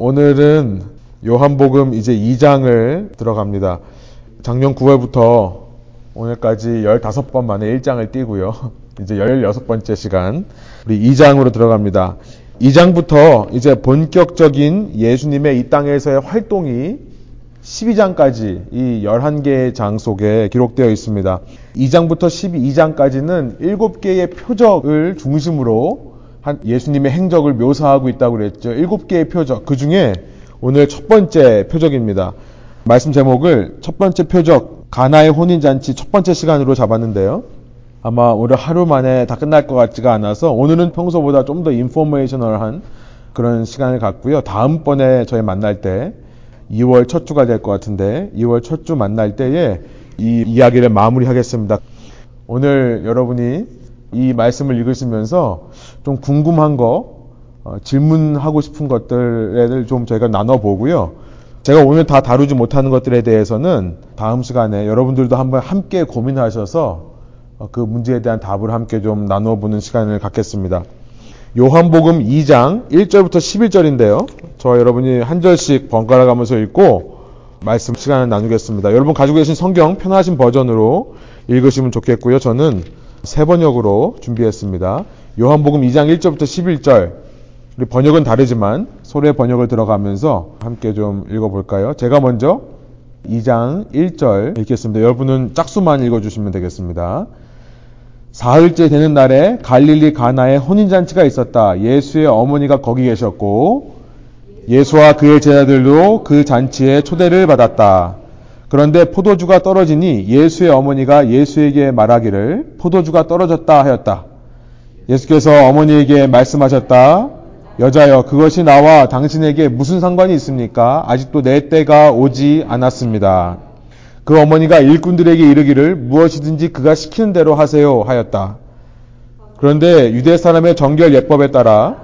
오늘은 요한복음 이제 2장을 들어갑니다. 작년 9월부터 오늘까지 15번 만에 1장을 띄고요. 이제 16번째 시간 우리 2장으로 들어갑니다. 2장부터 이제 본격적인 예수님의 이 땅에서의 활동이 12장까지 이 11개의 장 속에 기록되어 있습니다. 2장부터 12장까지는 7개의 표적을 중심으로 한 예수님의 행적을 묘사하고 있다고 그랬죠. 7개의 표적. 그 중에 오늘 첫 번째 표적입니다. 말씀 제목을 첫 번째 표적, 가나의 혼인잔치 첫 번째 시간으로 잡았는데요. 아마 오늘 하루 만에 다 끝날 것 같지가 않아서 오늘은 평소보다 좀 더 인포메이셔널한 그런 시간을 갖고요. 다음번에 저희 만날 때 2월 첫 주가 될 것 같은데 2월 첫 주 만날 때에 이 이야기를 마무리하겠습니다. 오늘 여러분이 이 말씀을 읽으시면서 좀 궁금한 거, 어, 질문하고 싶은 것들을 좀 저희가 나눠보고요. 제가 오늘 다 다루지 못하는 것들에 대해서는 다음 시간에 여러분들도 한번 함께 고민하셔서 어, 그 문제에 대한 답을 함께 좀 나눠보는 시간을 갖겠습니다. 요한복음 2장 1절부터 11절인데요. 저 여러분이 한 절씩 번갈아 가면서 읽고 말씀 시간을 나누겠습니다. 여러분 가지고 계신 성경 편하신 버전으로 읽으시면 좋겠고요. 저는 세 번역으로 준비했습니다. 요한복음 2장 1절부터 11절. 우리 번역은 다르지만 소리의 번역을 들어가면서 함께 좀 읽어볼까요? 제가 먼저 2장 1절 읽겠습니다. 여러분은 짝수만 읽어주시면 되겠습니다. 사흘째 되는 날에 갈릴리 가나에 혼인잔치가 있었다. 예수의 어머니가 거기 계셨고 예수와 그의 제자들도 그 잔치에 초대를 받았다. 그런데 포도주가 떨어지니 예수의 어머니가 예수에게 말하기를 포도주가 떨어졌다 하였다. 예수께서 어머니에게 말씀하셨다. 여자여, 그것이 나와 당신에게 무슨 상관이 있습니까? 아직도 내 때가 오지 않았습니다. 그 어머니가 일꾼들에게 이르기를 무엇이든지 그가 시키는 대로 하세요 하였다. 그런데 유대 사람의 정결 예법에 따라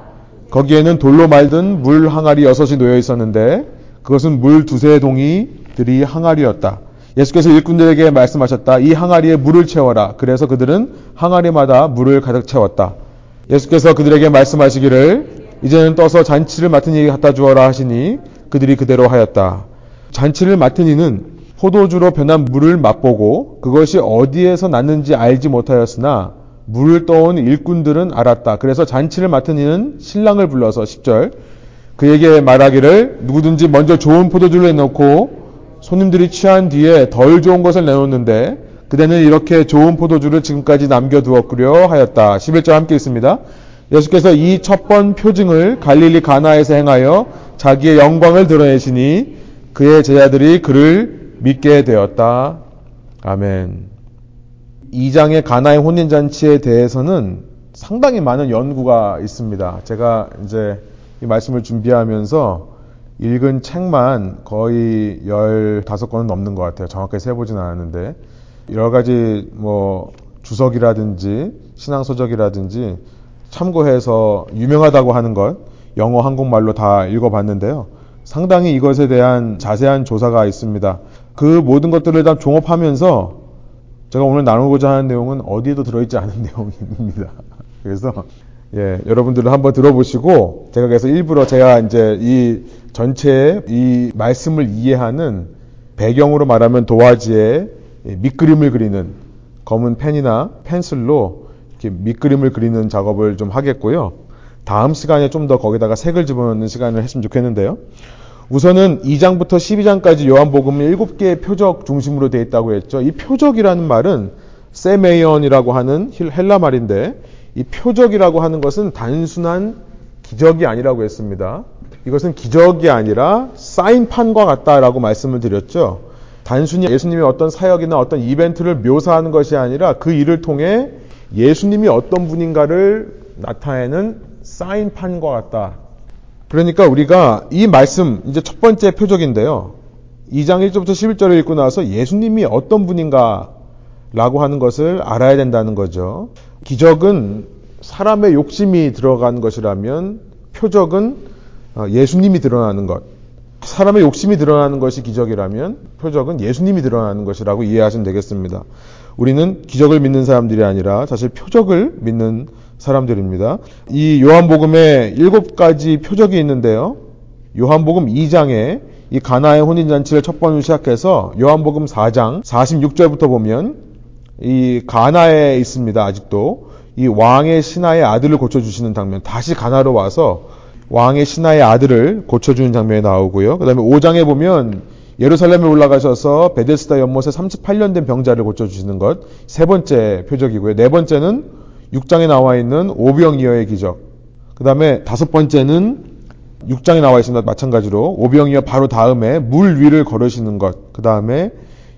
거기에는 돌로 말든 물 항아리 여섯이 놓여 있었는데 그것은 물 두세 동이 들이 항아리였다. 예수께서 일꾼들에게 말씀하셨다. 이 항아리에 물을 채워라. 그래서 그들은 항아리마다 물을 가득 채웠다. 예수께서 그들에게 말씀하시기를 이제는 떠서 잔치를 맡은 이에게 갖다 주어라 하시니 그들이 그대로 하였다. 잔치를 맡은 이는 포도주로 변한 물을 맛보고 그것이 어디에서 났는지 알지 못하였으나 물을 떠온 일꾼들은 알았다. 그래서 잔치를 맡은 이는 신랑을 불러서 10절 그에게 말하기를 누구든지 먼저 좋은 포도주를 내놓고 손님들이 취한 뒤에 덜 좋은 것을 내놓는데 그대는 이렇게 좋은 포도주를 지금까지 남겨두었구려 하였다. 11절 함께 있습니다. 예수께서 이 첫 번 표징을 갈릴리 가나에서 행하여 자기의 영광을 드러내시니 그의 제자들이 그를 믿게 되었다. 아멘. 2장의 가나의 혼인잔치에 대해서는 상당히 많은 연구가 있습니다. 제가 이제 이 말씀을 준비하면서 읽은 책만 거의 15권은 넘는 것 같아요. 정확하게 세보진 않았는데. 여러 가지 뭐 주석이라든지 신앙서적이라든지 참고해서 유명하다고 하는 것, 영어, 한국말로 다 읽어봤는데요. 상당히 이것에 대한 자세한 조사가 있습니다. 그 모든 것들을 다 종합하면서 제가 오늘 나누고자 하는 내용은 어디에도 들어있지 않은 내용입니다. 그래서 예, 여러분들은 한번 들어보시고 제가 그래서 일부러 제가 이제 이 전체의 이 말씀을 이해하는 배경으로 말하면 도화지에 밑그림을 그리는 검은 펜이나 펜슬로 이렇게 밑그림을 그리는 작업을 좀 하겠고요. 다음 시간에 좀 더 거기다가 색을 집어넣는 시간을 했으면 좋겠는데요. 우선은 2장부터 12장까지 요한복음은 7개의 표적 중심으로 되어 있다고 했죠. 이 표적이라는 말은 세메이언이라고 하는 헬라 말인데 이 표적이라고 하는 것은 단순한 기적이 아니라고 했습니다. 이것은 기적이 아니라 사인판과 같다라고 말씀을 드렸죠. 단순히 예수님의 어떤 사역이나 어떤 이벤트를 묘사하는 것이 아니라 그 일을 통해 예수님이 어떤 분인가를 나타내는 사인판과 같다. 그러니까 우리가 이 말씀, 이제 첫 번째 표적인데요. 2장 1절부터 11절을 읽고 나서 예수님이 어떤 분인가 라고 하는 것을 알아야 된다는 거죠. 기적은 사람의 욕심이 들어간 것이라면 표적은 예수님이 드러나는 것. 사람의 욕심이 드러나는 것이 기적이라면 표적은 예수님이 드러나는 것이라고 이해하시면 되겠습니다. 우리는 기적을 믿는 사람들이 아니라 사실 표적을 믿는 사람들입니다. 이 요한복음에 일곱 가지 표적이 있는데요. 요한복음 2장에 이 가나의 혼인잔치를 첫 번으로 시작해서 요한복음 4장 46절부터 보면 이 가나에 있습니다. 아직도 이 왕의 신하의 아들을 고쳐주시는 장면 다시 가나로 와서 왕의 신하의 아들을 고쳐주는 장면이 나오고요. 그 다음에 5장에 보면 예루살렘에 올라가셔서 베데스다 연못에 38년 된 병자를 고쳐주시는 것 세 번째 표적이고요. 네 번째는 6장에 나와 있는 오병이어의 기적. 그 다음에 다섯 번째는 6장에 나와 있습니다. 마찬가지로 오병이어 바로 다음에 물 위를 걸으시는 것. 그 다음에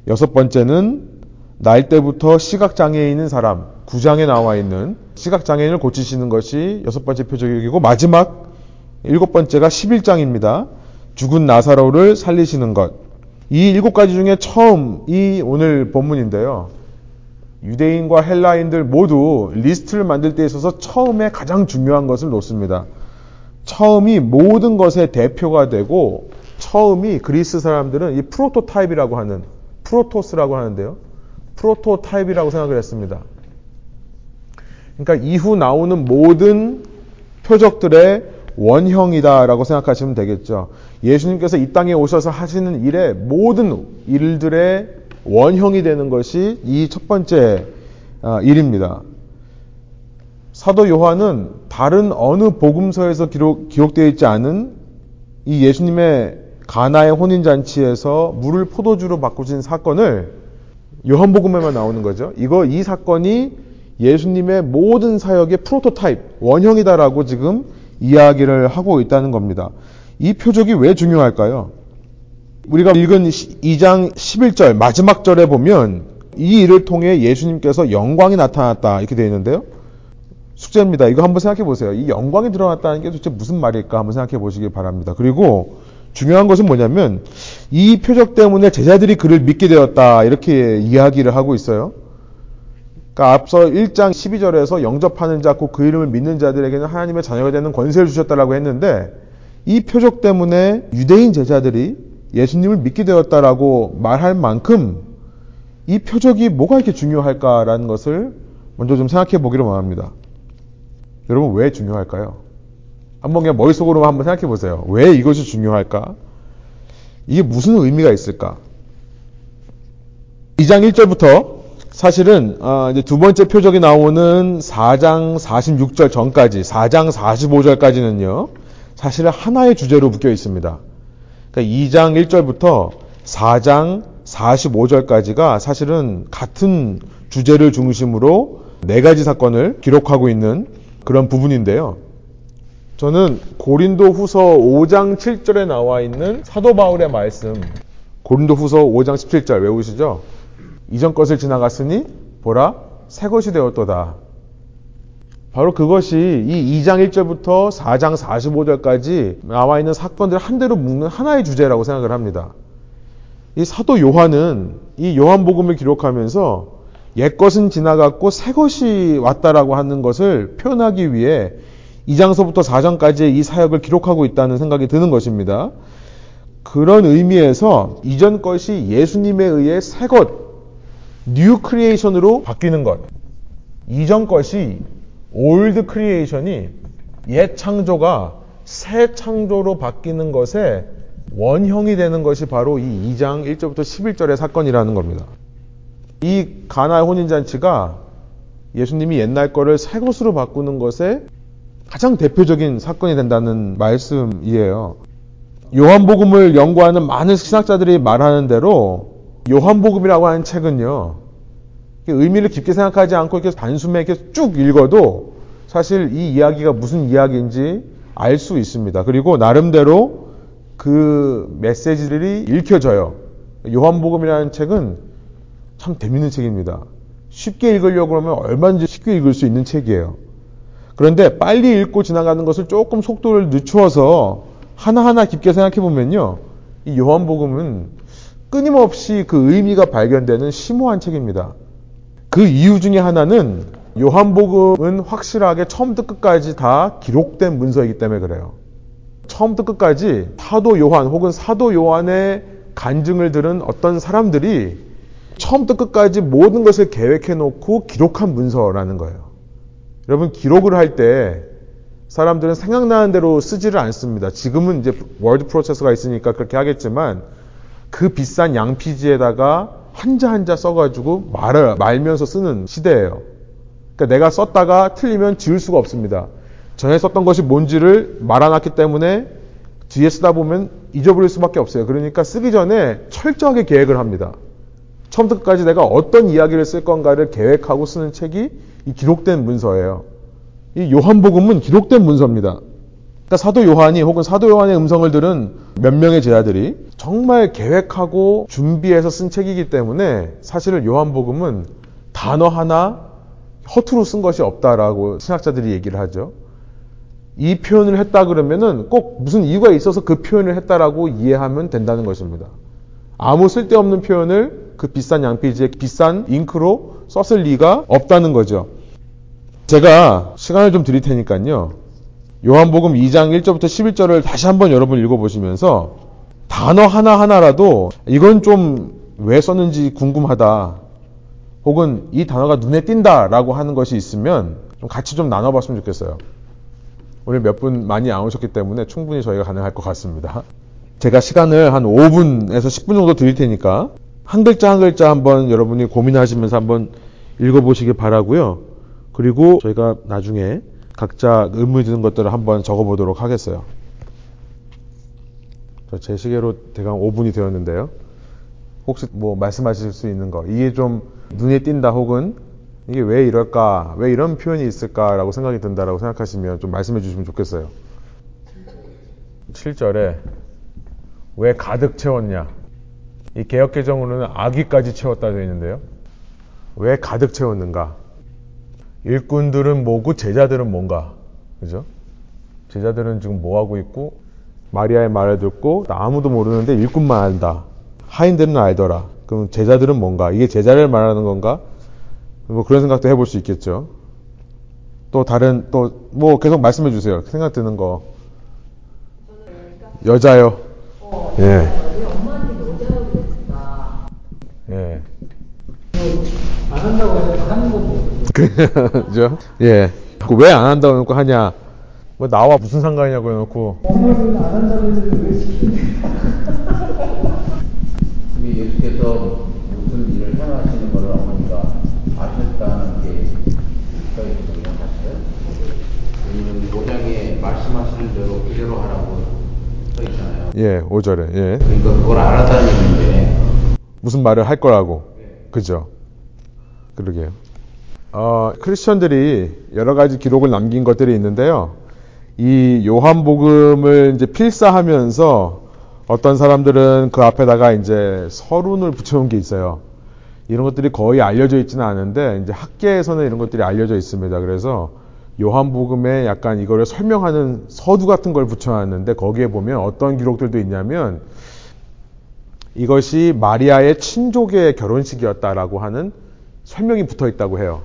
여섯 번째는 날 때부터 시각장애에 있는 사람 9장에 나와 있는 시각장애인을 고치시는 것이 여섯 번째 표적이고 마지막 일곱 번째가 11장입니다. 죽은 나사로를 살리시는 것. 이 일곱 가지 중에 처음이 오늘 본문인데요. 유대인과 헬라인들 모두 리스트를 만들 때 있어서 처음에 가장 중요한 것을 놓습니다. 처음이 모든 것의 대표가 되고 처음이 그리스 사람들은 이 prototype이라고 하는 프로토스라고 하는데요. prototype이라고 생각을 했습니다. 그러니까 이후 나오는 모든 표적들의 원형이다라고 생각하시면 되겠죠. 예수님께서 이 땅에 오셔서 하시는 일의 모든 일들의 원형이 되는 것이 이 첫 번째 아, 일입니다. 사도 요한은 다른 어느 복음서에서 기록, 기록되어 있지 않은 이 예수님의 가나의 혼인잔치에서 물을 포도주로 바꾸신 사건을 요한복음에만 나오는 거죠. 이거 이 사건이 예수님의 모든 사역의 프로토타입, 원형이다라고 지금 이야기를 하고 있다는 겁니다. 이 표적이 왜 중요할까요? 우리가 읽은 2장 11절 마지막 절에 보면 이 일을 통해 예수님께서 영광이 나타났다 이렇게 되어 있는데요. 숙제입니다. 이거 한번 생각해 보세요. 이 영광이 드러났다는 게 도대체 무슨 말일까 한번 생각해 보시기 바랍니다. 그리고 중요한 것은 뭐냐면 이 표적 때문에 제자들이 그를 믿게 되었다 이렇게 이야기를 하고 있어요. 그러니까 앞서 1장 12절에서 영접하는 자, 곧 그 이름을 믿는 자들에게는 하나님의 자녀가 되는 권세를 주셨다라고 했는데 이 표적 때문에 유대인 제자들이 예수님을 믿게 되었다라고 말할 만큼 이 표적이 뭐가 이렇게 중요할까라는 것을 먼저 좀 생각해 보기로 원합니다. 여러분 왜 중요할까요? 한번 그냥 머릿속으로만 한번 생각해 보세요. 왜 이것이 중요할까? 이게 무슨 의미가 있을까? 2장 1절부터 사실은 어, 이제 두 번째 표적이 나오는 4장 46절 전까지 4장 45절까지는요. 사실은 하나의 주제로 묶여 있습니다. 그러니까 2장 1절부터 4장 45절까지가 사실은 같은 주제를 중심으로 네 가지 사건을 기록하고 있는 그런 부분인데요. 저는 고린도 후서 5장 7절에 나와 있는 사도 바울의 말씀, 고린도 후서 5장 17절 외우시죠? 이전 것을 지나갔으니 보라 새 것이 되었도다. 바로 그것이 이 2장 1절부터 4장 45절까지 나와 있는 사건들 한 대로 묶는 하나의 주제라고 생각을 합니다. 이 사도 요한은 이 요한복음을 기록하면서 옛 것은 지나갔고 새 것이 왔다라고 하는 것을 표현하기 위해 2장서부터 4장까지의 이 사역을 기록하고 있다는 생각이 드는 것입니다. 그런 의미에서 이전 것이 예수님에 의해 새 것, new creation으로 바뀌는 것. 이전 것이 old creation이 옛 창조가 새 창조로 바뀌는 것에 원형이 되는 것이 바로 이 2장 1절부터 11절의 사건이라는 겁니다. 이 가나의 혼인잔치가 예수님이 옛날 거를 새 것으로 바꾸는 것에 가장 대표적인 사건이 된다는 말씀이에요. 요한복음을 연구하는 많은 신학자들이 말하는 대로 요한복음이라고 하는 책은요, 의미를 깊게 생각하지 않고 이렇게 단숨에 이렇게 쭉 읽어도 사실 이 이야기가 무슨 이야기인지 알 수 있습니다. 그리고 나름대로 그 메시지들이 읽혀져요. 요한복음이라는 책은 참 재밌는 책입니다. 쉽게 읽으려고 하면 얼마든지 쉽게 읽을 수 있는 책이에요. 그런데 빨리 읽고 지나가는 것을 조금 속도를 늦추어서 하나하나 깊게 생각해 보면요. 이 요한복음은 끊임없이 그 의미가 발견되는 심오한 책입니다. 그 이유 중에 하나는 요한복음은 확실하게 처음부터 끝까지 다 기록된 문서이기 때문에 그래요. 처음부터 끝까지 사도 요한 혹은 사도 요한의 간증을 들은 어떤 사람들이 처음부터 끝까지 모든 것을 계획해 놓고 기록한 문서라는 거예요. 여러분 기록을 할 때 사람들은 생각나는 대로 쓰지를 않습니다. 지금은 이제 월드 프로세서가 있으니까 그렇게 하겠지만 그 비싼 양피지에다가 한자 한자 써가지고 말을 말면서 쓰는 시대예요. 그러니까 내가 썼다가 틀리면 지울 수가 없습니다. 전에 썼던 것이 뭔지를 말아놨기 때문에 뒤에 쓰다 보면 잊어버릴 수밖에 없어요. 그러니까 쓰기 전에 철저하게 계획을 합니다. 처음부터 끝까지 내가 어떤 이야기를 쓸 건가를 계획하고 쓰는 책이 이 기록된 문서예요. 이 요한복음은 기록된 문서입니다. 그러니까 사도 요한이 혹은 사도 요한의 음성을 들은 몇 명의 제자들이 정말 계획하고 준비해서 쓴 책이기 때문에 사실은 요한복음은 단어 하나 허투루 쓴 것이 없다라고 신학자들이 얘기를 하죠. 이 표현을 했다 그러면은 꼭 무슨 이유가 있어서 그 표현을 했다라고 이해하면 된다는 것입니다. 아무 쓸데없는 표현을 그 비싼 양피지에 비싼 잉크로 썼을 리가 없다는 거죠. 제가 시간을 좀 드릴 테니까요. 요한복음 2장 1절부터 11절을 다시 한번 여러분 읽어보시면서 단어 하나하나라도 이건 좀 왜 썼는지 궁금하다. 혹은 이 단어가 눈에 띈다 라고 하는 것이 있으면 좀 같이 좀 나눠봤으면 좋겠어요. 오늘 몇 분 많이 안 오셨기 때문에 충분히 저희가 가능할 것 같습니다. 제가 시간을 한 5분에서 10분 정도 드릴 테니까 한 글자 한 글자 한번 여러분이 고민하시면서 한번 읽어보시길 바라고요. 그리고 저희가 나중에 각자 의미 드는 것들을 한번 적어보도록 하겠어요. 제 시계로 대강 5분이 되었는데요. 혹시 뭐 말씀하실 수 있는 거, 이게 좀 눈에 띈다 혹은 이게 왜 이럴까, 왜 이런 표현이 있을까라고 생각이 든다라고 생각하시면 좀 말씀해 주시면 좋겠어요. 7절에 왜 가득 채웠냐? 이 개혁개정으로는 아기까지 채웠다 되어 있는데요. 왜 가득 채웠는가? 일꾼들은 뭐고 제자들은 뭔가? 그죠? 제자들은 지금 뭐 하고 있고 마리아의 말을 듣고 아무도 모르는데 일꾼만 안다. 하인들은 알더라. 그럼 제자들은 뭔가? 이게 제자를 말하는 건가? 뭐 그런 생각도 해볼 수 있겠죠. 또 다른 또 뭐 계속 말씀해 주세요. 생각 드는 거. 여자요. 예. 예. 안 한다고 해서 하는 거고. 그죠? 예. 왜 안 한다고 해놓고 하냐? 뭐 나와 무슨 상관이냐고 해놓고 엄마는 안 한다고 했는데 왜 시키는데? 우리 예수께서 무슨 일을 행하시는 것을 어머니가 아셨다는 게 써있거든요, 사실은. 그 5장에 말씀하시는 대로 그대로 하라고 써 있잖아요. 예, 5절에 예. 그러니까 그걸 알았다는 얘기인데, 무슨 말을 할 거라고. 그죠? 그러게요. 어, 크리스천들이 여러 가지 기록을 남긴 것들이 있는데요. 이 요한복음을 이제 필사하면서 어떤 사람들은 그 앞에다가 이제 서론을 붙여놓은 게 있어요. 이런 것들이 거의 알려져 있지는 않은데 이제 학계에서는 이런 것들이 알려져 있습니다. 그래서 요한복음에 약간 이거를 설명하는 서두 같은 걸 붙여놨는데 거기에 보면 어떤 기록들도 있냐면 이것이 마리아의 친족의 결혼식이었다라고 하는 설명이 붙어 있다고 해요.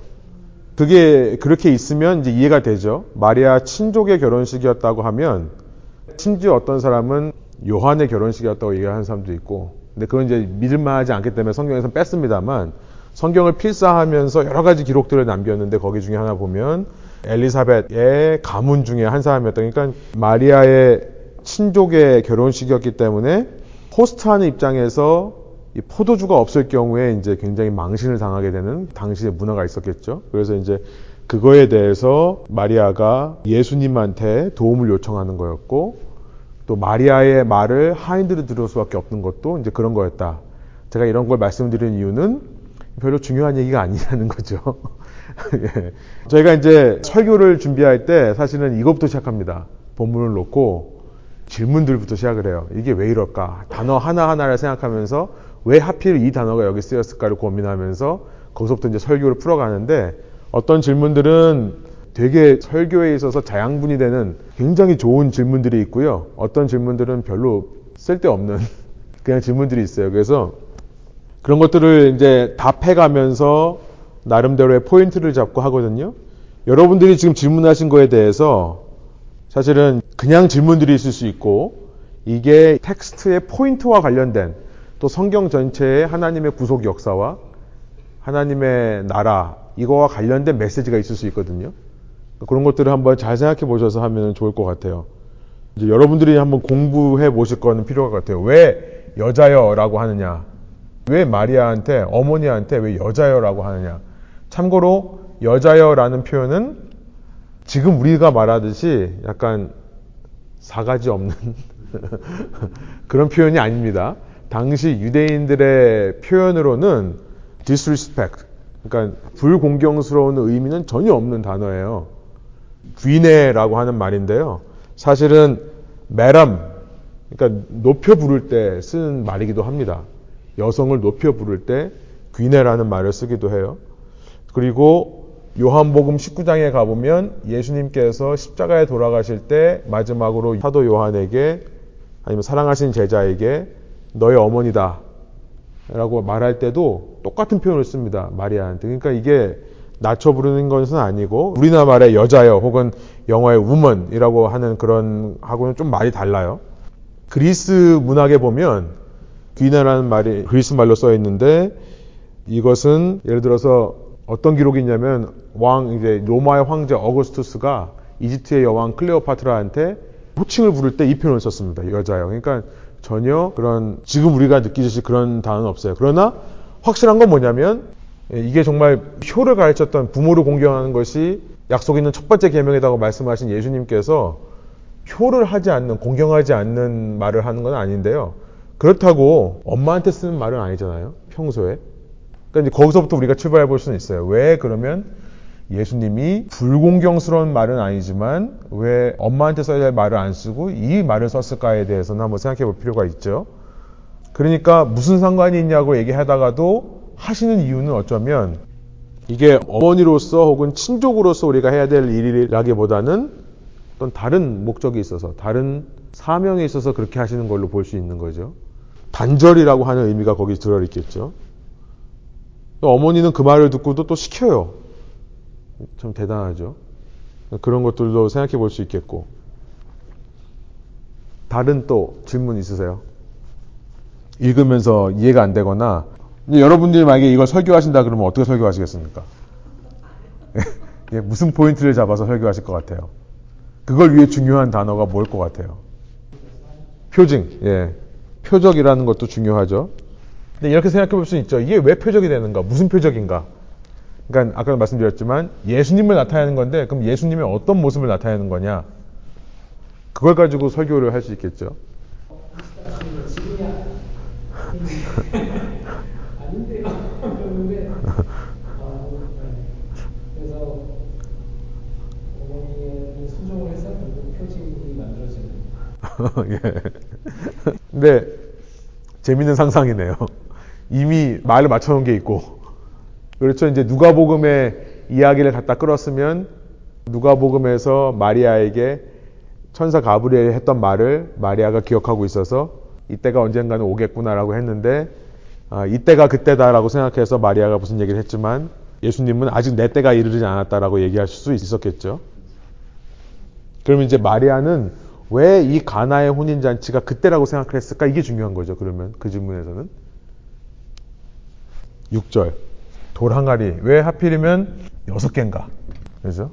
그게 그렇게 있으면 이제 이해가 되죠. 마리아 친족의 결혼식이었다고 하면 심지어 어떤 사람은 요한의 결혼식이었다고 얘기하는 사람도 있고 근데 그건 이제 믿을만하지 않기 때문에 성경에서 뺐습니다만 성경을 필사하면서 여러 가지 기록들을 남겼는데 거기 중에 하나 보면 엘리사벳의 가문 중에 한 사람이었다. 그러니까 마리아의 친족의 결혼식이었기 때문에 호스트하는 입장에서 이 포도주가 없을 경우에 이제 굉장히 망신을 당하게 되는 당시의 문화가 있었겠죠. 그래서 이제 그거에 대해서 마리아가 예수님한테 도움을 요청하는 거였고 또 마리아의 말을 하인들이 들을 수밖에 없는 것도 이제 그런 거였다. 제가 이런 걸 말씀드리는 이유는 별로 중요한 얘기가 아니라는 거죠. 예. 저희가 이제 설교를 준비할 때 사실은 이것부터 시작합니다. 본문을 놓고 질문들부터 시작을 해요. 이게 왜 이럴까? 단어 하나하나를 생각하면서 왜 하필 이 단어가 여기 쓰였을까를 고민하면서 거기서부터 이제 설교를 풀어가는데 어떤 질문들은 되게 설교에 있어서 자양분이 되는 굉장히 좋은 질문들이 있고요. 어떤 질문들은 별로 쓸데없는 그냥 질문들이 있어요. 그래서 그런 것들을 이제 답해가면서 나름대로의 포인트를 잡고 하거든요. 여러분들이 지금 질문하신 거에 대해서 사실은 그냥 질문들이 있을 수 있고 이게 텍스트의 포인트와 관련된 또 성경 전체의 하나님의 구속 역사와 하나님의 나라 이거와 관련된 메시지가 있을 수 있거든요. 그런 것들을 한번 잘 생각해 보셔서 하면 좋을 것 같아요. 이제 여러분들이 한번 공부해 보실 거는 필요할 것 같아요. 왜 여자여라고 하느냐? 왜 마리아한테 어머니한테 왜 여자여라고 하느냐? 참고로 여자여라는 표현은 지금 우리가 말하듯이 약간 사가지 없는 그런 표현이 아닙니다. 당시 유대인들의 표현으로는 disrespect, 그러니까 불공경스러운 의미는 전혀 없는 단어예요. 귀네라고 하는 말인데요. 사실은 메람, 그러니까 높여 부를 때 쓰는 말이기도 합니다. 여성을 높여 부를 때 귀네라는 말을 쓰기도 해요. 그리고 요한복음 19장에 가보면 예수님께서 십자가에 돌아가실 때 마지막으로 사도 요한에게 아니면 사랑하신 제자에게 너의 어머니다 라고 말할 때도 똑같은 표현을 씁니다. 마리아한테. 그러니까 이게 낮춰 부르는 것은 아니고 우리나라 말의 여자여 혹은 영어의 woman이라고 하는 그런 하고는 좀 말이 달라요. 그리스 문학에 보면 귀나라는 말이 그리스 말로 써 있는데 이것은 예를 들어서 어떤 기록이 있냐면 왕 이제 로마의 황제 어거스투스가 이집트의 여왕 클레오파트라한테 호칭을 부를 때 이 표현을 썼습니다. 여자요. 그러니까 전혀 그런 지금 우리가 느끼듯이 그런 단어는 없어요. 그러나 확실한 건 뭐냐면 이게 정말 효를 가르쳤던 부모를 공경하는 것이 약속 있는 첫 번째 계명이라고 말씀하신 예수님께서 효를 하지 않는 공경하지 않는 말을 하는 건 아닌데요. 그렇다고 엄마한테 쓰는 말은 아니잖아요. 평소에. 그러니까 이제 거기서부터 우리가 출발해 볼 수는 있어요. 왜 그러면 예수님이 불공경스러운 말은 아니지만 왜 엄마한테 써야 될 말을 안 쓰고 이 말을 썼을까에 대해서는 한번 생각해 볼 필요가 있죠. 그러니까 무슨 상관이 있냐고 얘기하다가도 하시는 이유는 어쩌면 이게 어머니로서 혹은 친족으로서 우리가 해야 될 일이라기보다는 어떤 다른 목적이 있어서 다른 사명에 있어서 그렇게 하시는 걸로 볼 수 있는 거죠. 단절이라고 하는 의미가 거기 들어 있겠죠. 어머니는 그 말을 듣고도 또 시켜요. 참 대단하죠. 그런 것들도 생각해 볼 수 있겠고. 다른 또 질문 있으세요? 읽으면서 이해가 안 되거나, 여러분들이 만약에 이걸 설교하신다 그러면 어떻게 설교하시겠습니까? 예, 무슨 포인트를 잡아서 설교하실 것 같아요? 그걸 위해 중요한 단어가 뭘 것 같아요? 표징, 예. 표적이라는 것도 중요하죠. 근데 이렇게 생각해 볼 수 있죠. 이게 왜 표적이 되는가? 무슨 표적인가? 그러니까 아까 말씀드렸지만 예수님을 나타내는 건데 그럼 예수님의 어떤 모습을 나타내는 거냐? 그걸 가지고 설교를 할 수 있겠죠. 예. 근데 재밌는 상상이네요. 이미 말을 맞춰놓은 게 있고 그렇죠. 이제 누가복음의 이야기를 갖다 끌었으면 누가복음에서 마리아에게 천사 가브리엘이 했던 말을 마리아가 기억하고 있어서 이때가 언젠가는 오겠구나라고 했는데 아, 이때가 그때다라고 생각해서 마리아가 무슨 얘기를 했지만 예수님은 아직 내 때가 이르지 않았다라고 얘기하실 수 있었겠죠. 그러면 이제 마리아는 왜 이 가나의 혼인 잔치가 그때라고 생각을 했을까? 이게 중요한 거죠. 그러면 그 질문에서는 6절 돌 항아리 왜 하필이면 여섯 개인가? 그죠?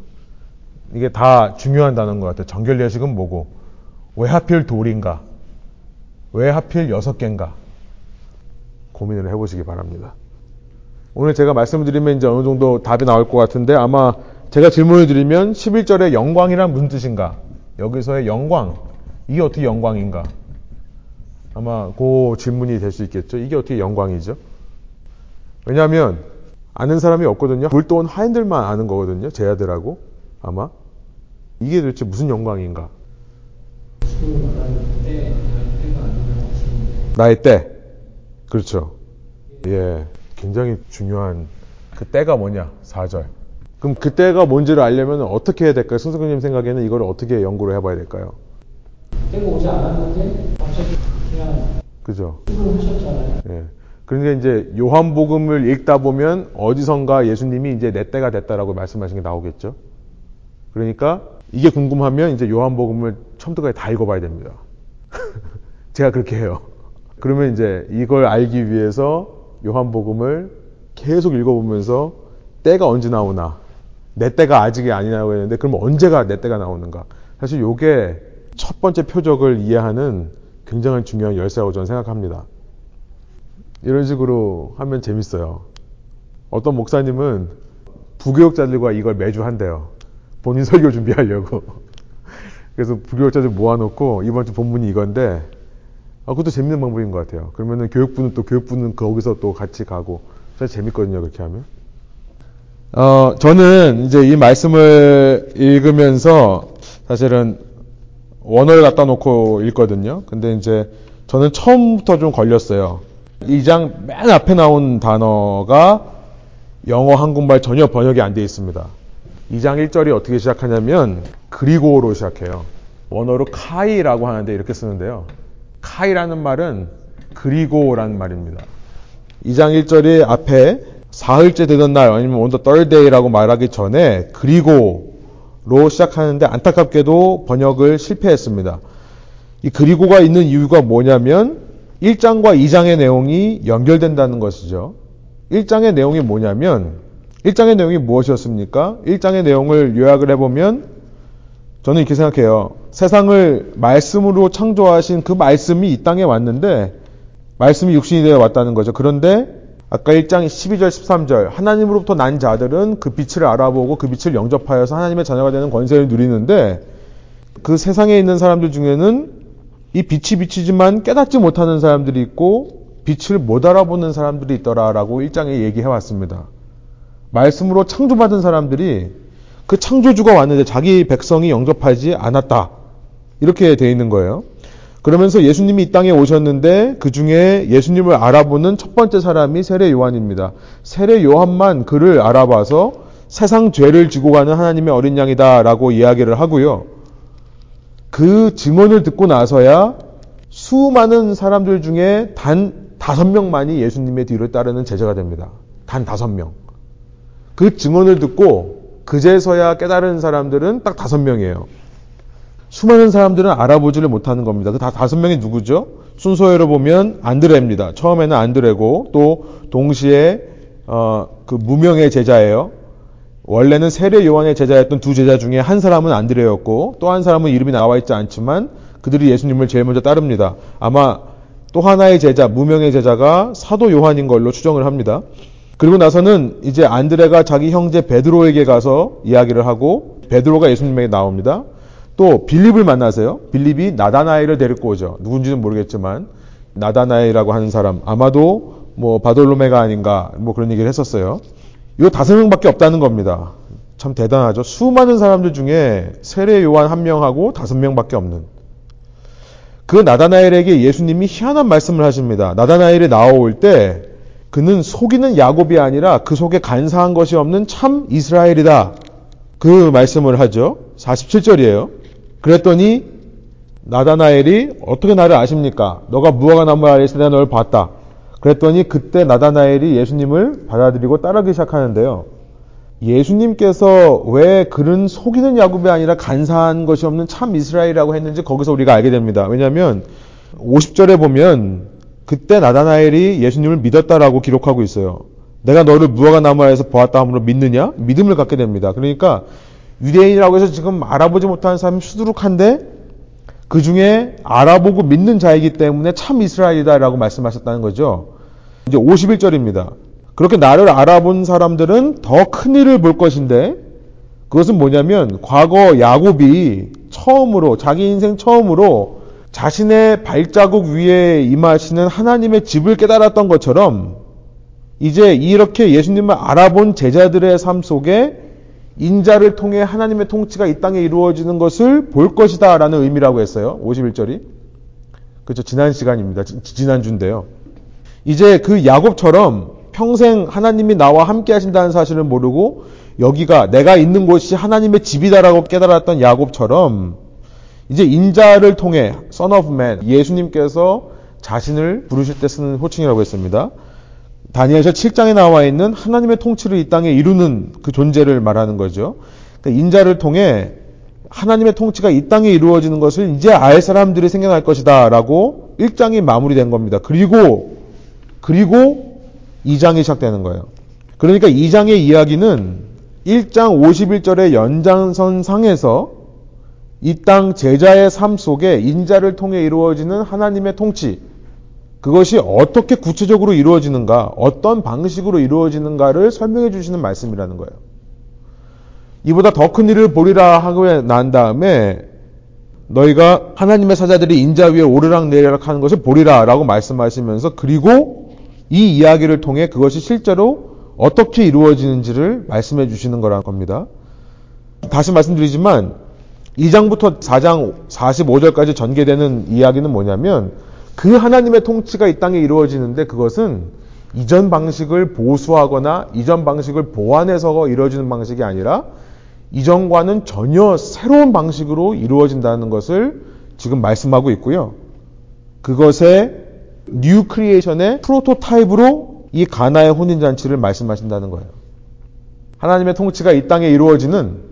이게 다 중요한 단어인 것 같아요. 정결 예식은 뭐고 왜 하필 돌인가? 왜 하필 여섯 개인가? 고민을 해보시기 바랍니다. 오늘 제가 말씀드리면 이제 어느 정도 답이 나올 것 같은데 아마 제가 질문을 드리면 11절의 영광이란 무슨 뜻인가? 여기서의 영광 이게 어떻게 영광인가? 아마 그 질문이 될 수 있겠죠. 이게 어떻게 영광이죠? 왜냐하면 아는 사람이 없거든요. 불도온 하인들만 아는 거거든요. 제 아들하고 아마 이게 도대체 무슨 영광인가? 나의 때. 그렇죠. 예. 굉장히 중요한 그 때가 뭐냐? 4절. 그럼 그 때가 뭔지를 알려면 어떻게 해야 될까요? 승승님 생각에는 이걸 어떻게 연구를 해봐야 될까요? 때가 오지 않았는데 갑자기 그냥 그죠? 수고하셨잖아요. 예. 그러니까 이제 요한복음을 읽다 보면 어디선가 예수님이 이제 내 때가 됐다라고 말씀하신 게 나오겠죠. 그러니까 이게 궁금하면 이제 요한복음을 처음부터 다 읽어봐야 됩니다. 제가 그렇게 해요. 그러면 이제 이걸 알기 위해서 요한복음을 계속 읽어보면서 때가 언제 나오나 내 때가 아직이 아니라고 했는데 그럼 언제가 내 때가 나오는가? 사실 요게 첫 번째 표적을 이해하는 굉장히 중요한 열쇠라고 저는 생각합니다. 이런 식으로 하면 재밌어요. 어떤 목사님은 부교육자들과 이걸 매주 한대요. 본인 설교 준비하려고. 그래서 부교육자들 모아놓고 이번 주 본문이 이건데 아, 그것도 재밌는 방법인 것 같아요. 그러면은 교육부는 또 교육부는 거기서 또 같이 가고 사실 재밌거든요. 그렇게 하면. 어, 저는 이제 이 말씀을 읽으면서 사실은 원어를 갖다 놓고 읽거든요. 근데 이제 저는 처음부터 좀 걸렸어요. 이장맨 앞에 나온 단어가 영어 한국말 전혀 번역이 안 되어 있습니다. 2장 1절이 어떻게 시작하냐면 그리고로 시작해요. 원어로 카이라고 하는데 이렇게 쓰는데요. 카이라는 말은 그리고라는 말입니다. 2장 1절이 앞에 사흘째 되던 날 아니면 third day라고 말하기 전에 그리고로 시작하는데 안타깝게도 번역을 실패했습니다. 이 그리고가 있는 이유가 뭐냐면 1장과 2장의 내용이 연결된다는 것이죠. 1장의 내용이 뭐냐면 1장의 내용이 무엇이었습니까? 1장의 내용을 요약을 해보면 저는 이렇게 생각해요. 세상을 말씀으로 창조하신 그 말씀이 이 땅에 왔는데 말씀이 육신이 되어 왔다는 거죠. 그런데 아까 1장 12절 13절 하나님으로부터 난 자들은 그 빛을 알아보고 그 빛을 영접하여서 하나님의 자녀가 되는 권세를 누리는데 그 세상에 있는 사람들 중에는 이 빛이 비치지만 깨닫지 못하는 사람들이 있고 빛을 못 알아보는 사람들이 있더라라고 1장에 얘기해 왔습니다. 말씀으로 창조받은 사람들이 그 창조주가 왔는데 자기 백성이 영접하지 않았다. 이렇게 되어 있는 거예요. 그러면서 예수님이 이 땅에 오셨는데 그 중에 예수님을 알아보는 첫 번째 사람이 세례 요한입니다. 세례 요한만 그를 알아봐서 세상 죄를 지고 가는 하나님의 어린 양이다라고 이야기를 하고요. 그 증언을 듣고 나서야 수많은 사람들 중에 단 다섯 명만이 예수님의 뒤를 따르는 제자가 됩니다. 단 다섯 명. 그 증언을 듣고 그제서야 깨달은 사람들은 딱 다섯 명이에요. 수많은 사람들은 알아보지를 못하는 겁니다. 그 다 다섯 명이 누구죠? 순서로 보면 안드레입니다. 처음에는 안드레고 또 동시에 어, 그 무명의 제자예요. 원래는 세례 요한의 제자였던 두 제자 중에 한 사람은 안드레였고 또 한 사람은 이름이 나와 있지 않지만 그들이 예수님을 제일 먼저 따릅니다. 아마 또 하나의 제자, 무명의 제자가 사도 요한인 걸로 추정을 합니다. 그리고 나서는 이제 안드레가 자기 형제 베드로에게 가서 이야기를 하고 베드로가 예수님에게 나옵니다. 또 빌립을 만나세요. 빌립이 나다나엘을 데리고 오죠. 누군지는 모르겠지만 나다나엘이라고 하는 사람 아마도 뭐 바돌로메가 아닌가 뭐 그런 얘기를 했었어요. 이 다섯 명밖에 없다는 겁니다. 참 대단하죠. 수많은 사람들 중에 세례 요한 한 명하고 다섯 명밖에 없는. 그 나다나엘에게 예수님이 희한한 말씀을 하십니다. 나다나엘이 나올 때 그는 속이는 야곱이 아니라 그 속에 간사한 것이 없는 참 이스라엘이다. 그 말씀을 하죠. 47절이에요. 그랬더니 나다나엘이 어떻게 나를 아십니까? 너가 무화과 나무 아래에서 내가 너를 봤다. 그랬더니 그때 나다나엘이 예수님을 받아들이고 따르기 시작하는데요. 예수님께서 왜 그는 속이는 야곱이 아니라 간사한 것이 없는 참 이스라엘이라고 했는지 거기서 우리가 알게 됩니다. 왜냐하면 50절에 보면 그때 나다나엘이 예수님을 믿었다라고 기록하고 있어요. 내가 너를 무화과 나무 아래에서 보았다 함으로 믿느냐? 믿음을 갖게 됩니다. 그러니까 유대인이라고 해서 지금 알아보지 못하는 사람이 수두룩한데 그 중에 알아보고 믿는 자이기 때문에 참 이스라엘이다라고 말씀하셨다는 거죠. 이제 51절입니다. 그렇게 나를 알아본 사람들은 더 큰 일을 볼 것인데 그것은 뭐냐면 과거 야곱이 처음으로 자기 인생 처음으로 자신의 발자국 위에 임하시는 하나님의 집을 깨달았던 것처럼 이제 이렇게 예수님을 알아본 제자들의 삶 속에 인자를 통해 하나님의 통치가 이 땅에 이루어지는 것을 볼 것이다 라는 의미라고 했어요. 51절이. 그렇죠. 지난 시간입니다. 지난주인데요. 이제 그 야곱처럼 평생 하나님이 나와 함께 하신다는 사실을 모르고 여기가 내가 있는 곳이 하나님의 집이다라고 깨달았던 야곱처럼 이제 인자를 통해 Son of Man 예수님께서 자신을 부르실 때 쓰는 호칭이라고 했습니다. 다니엘서 7장에 나와 있는 하나님의 통치를 이 땅에 이루는 그 존재를 말하는 거죠. 그러니까 인자를 통해 하나님의 통치가 이 땅에 이루어지는 것을 이제 알 사람들이 생겨날 것이다 라고 1장이 마무리된 겁니다. 그리고 그리고 2장이 시작되는 거예요. 그러니까 2장의 이야기는 1장 51절의 연장선 상에서 이 땅 제자의 삶 속에 인자를 통해 이루어지는 하나님의 통치, 그것이 어떻게 구체적으로 이루어지는가, 어떤 방식으로 이루어지는가를 설명해 주시는 말씀이라는 거예요. 이보다 더 큰 일을 보리라 하고 난 다음에 너희가 하나님의 사자들이 인자 위에 오르락 내리락 하는 것을 보리라 라고 말씀하시면서 그리고 이 이야기를 통해 그것이 실제로 어떻게 이루어지는지를 말씀해 주시는 거란 겁니다. 다시 말씀드리지만 2장부터 4장 45절까지 전개되는 이야기는 뭐냐면 그 하나님의 통치가 이 땅에 이루어지는데 그것은 이전 방식을 보수하거나 이전 방식을 보완해서 이루어지는 방식이 아니라 이전과는 전혀 새로운 방식으로 이루어진다는 것을 지금 말씀하고 있고요. 그것의 new creation의 prototype으로 이 가나의 혼인잔치를 말씀하신다는 거예요. 하나님의 통치가 이 땅에 이루어지는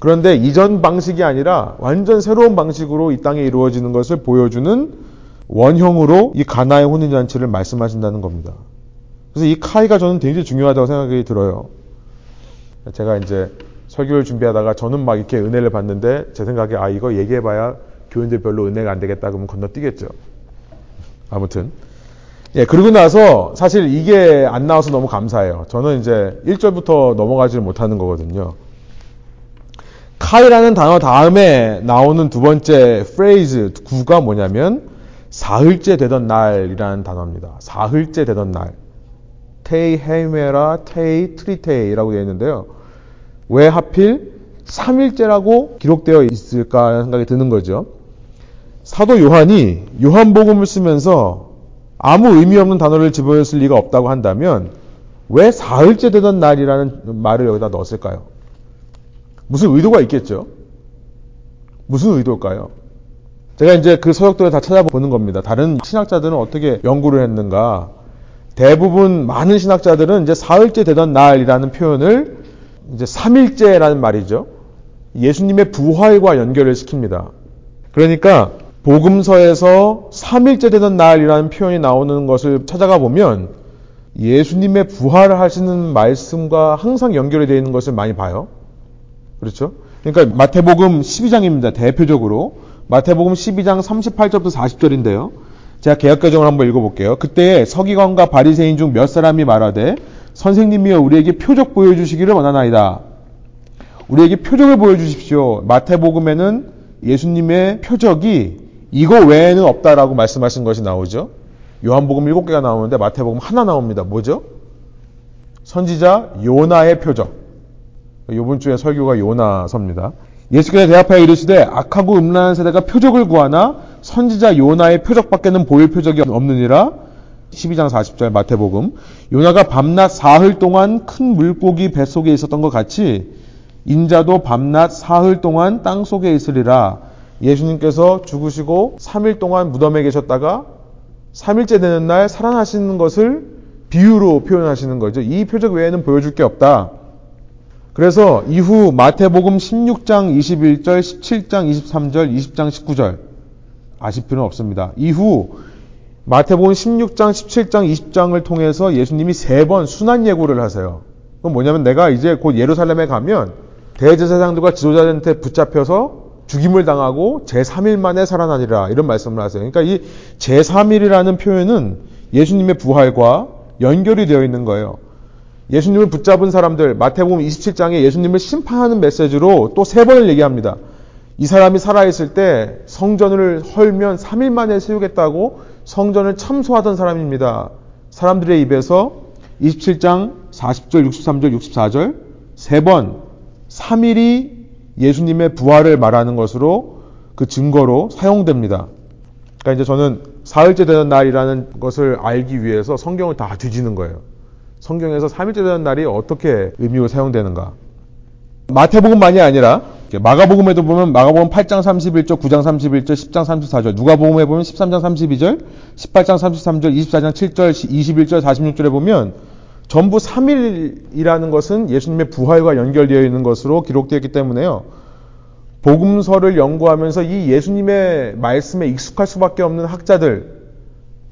그런데 이전 방식이 아니라 완전 새로운 방식으로 이 땅에 이루어지는 것을 보여주는 원형으로 이 가나의 혼인잔치를 말씀하신다는 겁니다. 그래서 이 카이가 저는 굉장히 중요하다고 생각이 들어요. 제가 이제 설교를 준비하다가 저는 막 이렇게 은혜를 받는데 제 생각에 아 이거 얘기해봐야 교인들 별로 은혜가 안 되겠다 그러면 건너뛰겠죠. 아무튼 예 그러고 나서 사실 이게 안 나와서 너무 감사해요. 저는 이제 1절부터 넘어가지를 못하는 거거든요. 카이라는 단어 다음에 나오는 두 번째 phrase 구가 뭐냐면 사흘째 되던 날이라는 단어입니다. 사흘째 되던 날. 테이 헤메라 테이 트리테이라고 되어 있는데요. 왜 하필 3일째라고 기록되어 있을까 하는 생각이 드는 거죠. 사도 요한이 요한복음을 쓰면서 아무 의미 없는 단어를 집어넣을 리가 없다고 한다면 왜 사흘째 되던 날이라는 말을 여기다 넣었을까요? 무슨 의도가 있겠죠? 무슨 의도일까요? 제가 이제 그 서적들을 다 찾아보는 겁니다. 다른 신학자들은 어떻게 연구를 했는가? 대부분 많은 신학자들은 이제 사흘째 되던 날이라는 표현을 이제 3일째라는 말이죠. 예수님의 부활과 연결을 시킵니다. 그러니까 복음서에서 3일째 되던 날이라는 표현이 나오는 것을 찾아가 보면 예수님의 부활을 하시는 말씀과 항상 연결이 되어 있는 것을 많이 봐요. 그렇죠? 그러니까 마태복음 12장입니다. 대표적으로. 마태복음 12장 38절부터 40절인데요. 제가 개혁개정을 한번 읽어볼게요. 그때 서기관과 바리새인 중 몇 사람이 말하되 선생님이여 우리에게 표적 보여주시기를 원하나이다. 우리에게 표적을 보여주십시오. 마태복음에는 예수님의 표적이 이거 외에는 없다라고 말씀하신 것이 나오죠. 요한복음 7개가 나오는데 마태복음 하나 나옵니다. 뭐죠? 선지자 요나의 표적. 이번 주에 설교가 요나서입니다. 예수께서 대답하여 이르시되 악하고 음란한 세대가 표적을 구하나 선지자 요나의 표적밖에는 보일 표적이 없느니라 12장 40절 마태복음 요나가 밤낮 사흘 동안 큰 물고기 뱃속에 있었던 것 같이 인자도 밤낮 사흘 동안 땅 속에 있으리라 예수님께서 죽으시고 3일 동안 무덤에 계셨다가 3일째 되는 날 살아나시는 것을 비유로 표현하시는 거죠. 이 표적 외에는 보여줄 게 없다. 그래서 이후 마태복음 16장 21절, 17장 23절, 20장 19절 아실 필요는 없습니다. 이후 마태복음 16장, 17장, 20장을 통해서 예수님이 세 번 순환 예고를 하세요. 그건 뭐냐면 내가 이제 곧 예루살렘에 가면 대제사장들과 지도자들한테 붙잡혀서 죽임을 당하고 제3일 만에 살아나리라 이런 말씀을 하세요. 그러니까 이 제3일이라는 표현은 예수님의 부활과 연결이 되어 있는 거예요. 예수님을 붙잡은 사람들 마태복음 27장에 예수님을 심판하는 메시지로 또 세 번을 얘기합니다. 이 사람이 살아있을 때 성전을 헐면 3일 만에 세우겠다고 성전을 참소하던 사람입니다. 사람들의 입에서 27장 40절, 63절, 64절 세 번 3일이 예수님의 부활을 말하는 것으로 그 증거로 사용됩니다. 그러니까 이제 저는 사흘째 되는 날이라는 것을 알기 위해서 성경을 다 뒤지는 거예요. 성경에서 3일째 되는 날이 어떻게 의미로 사용되는가. 마태복음만이 아니라 마가복음에도 보면 마가복음 8장 31절, 9장 31절, 10장 34절, 누가복음에 보면 13장 32절, 18장 33절, 24장 7절, 21절, 46절에 보면 전부 3일이라는 것은 예수님의 부활과 연결되어 있는 것으로 기록되어 있기 때문에요. 복음서를 연구하면서 이 예수님의 말씀에 익숙할 수밖에 없는 학자들,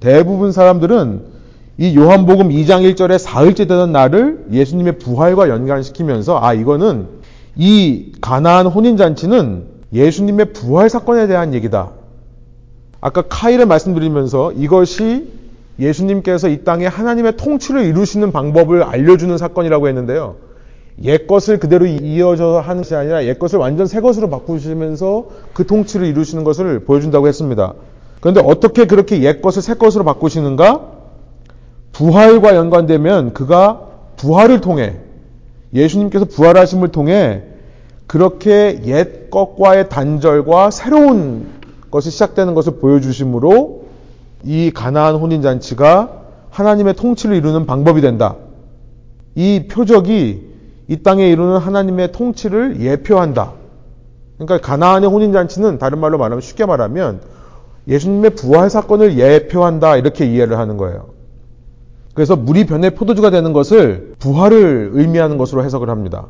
대부분 사람들은 이 요한복음 2장 1절에 사흘째 되는 날을 예수님의 부활과 연관시키면서 아 이거는 이 가나안 혼인 잔치는 예수님의 부활 사건에 대한 얘기다. 아까 카일을 말씀드리면서 이것이 예수님께서 이 땅에 하나님의 통치를 이루시는 방법을 알려주는 사건이라고 했는데요. 옛 것을 그대로 이어져 하는 것이 아니라 옛 것을 완전 새 것으로 바꾸시면서 그 통치를 이루시는 것을 보여준다고 했습니다. 그런데 어떻게 그렇게 옛 것을 새 것으로 바꾸시는가? 부활과 연관되면 그가 부활을 통해 예수님께서 부활하심을 통해 그렇게 옛 것과의 단절과 새로운 것이 시작되는 것을 보여주심으로 이 가나안 혼인 잔치가 하나님의 통치를 이루는 방법이 된다. 이 표적이 이 땅에 이루는 하나님의 통치를 예표한다. 그러니까 가나안의 혼인 잔치는 다른 말로 말하면 쉽게 말하면 예수님의 부활 사건을 예표한다 이렇게 이해를 하는 거예요. 그래서 물이 변해 포도주가 되는 것을 부활을 의미하는 것으로 해석을 합니다.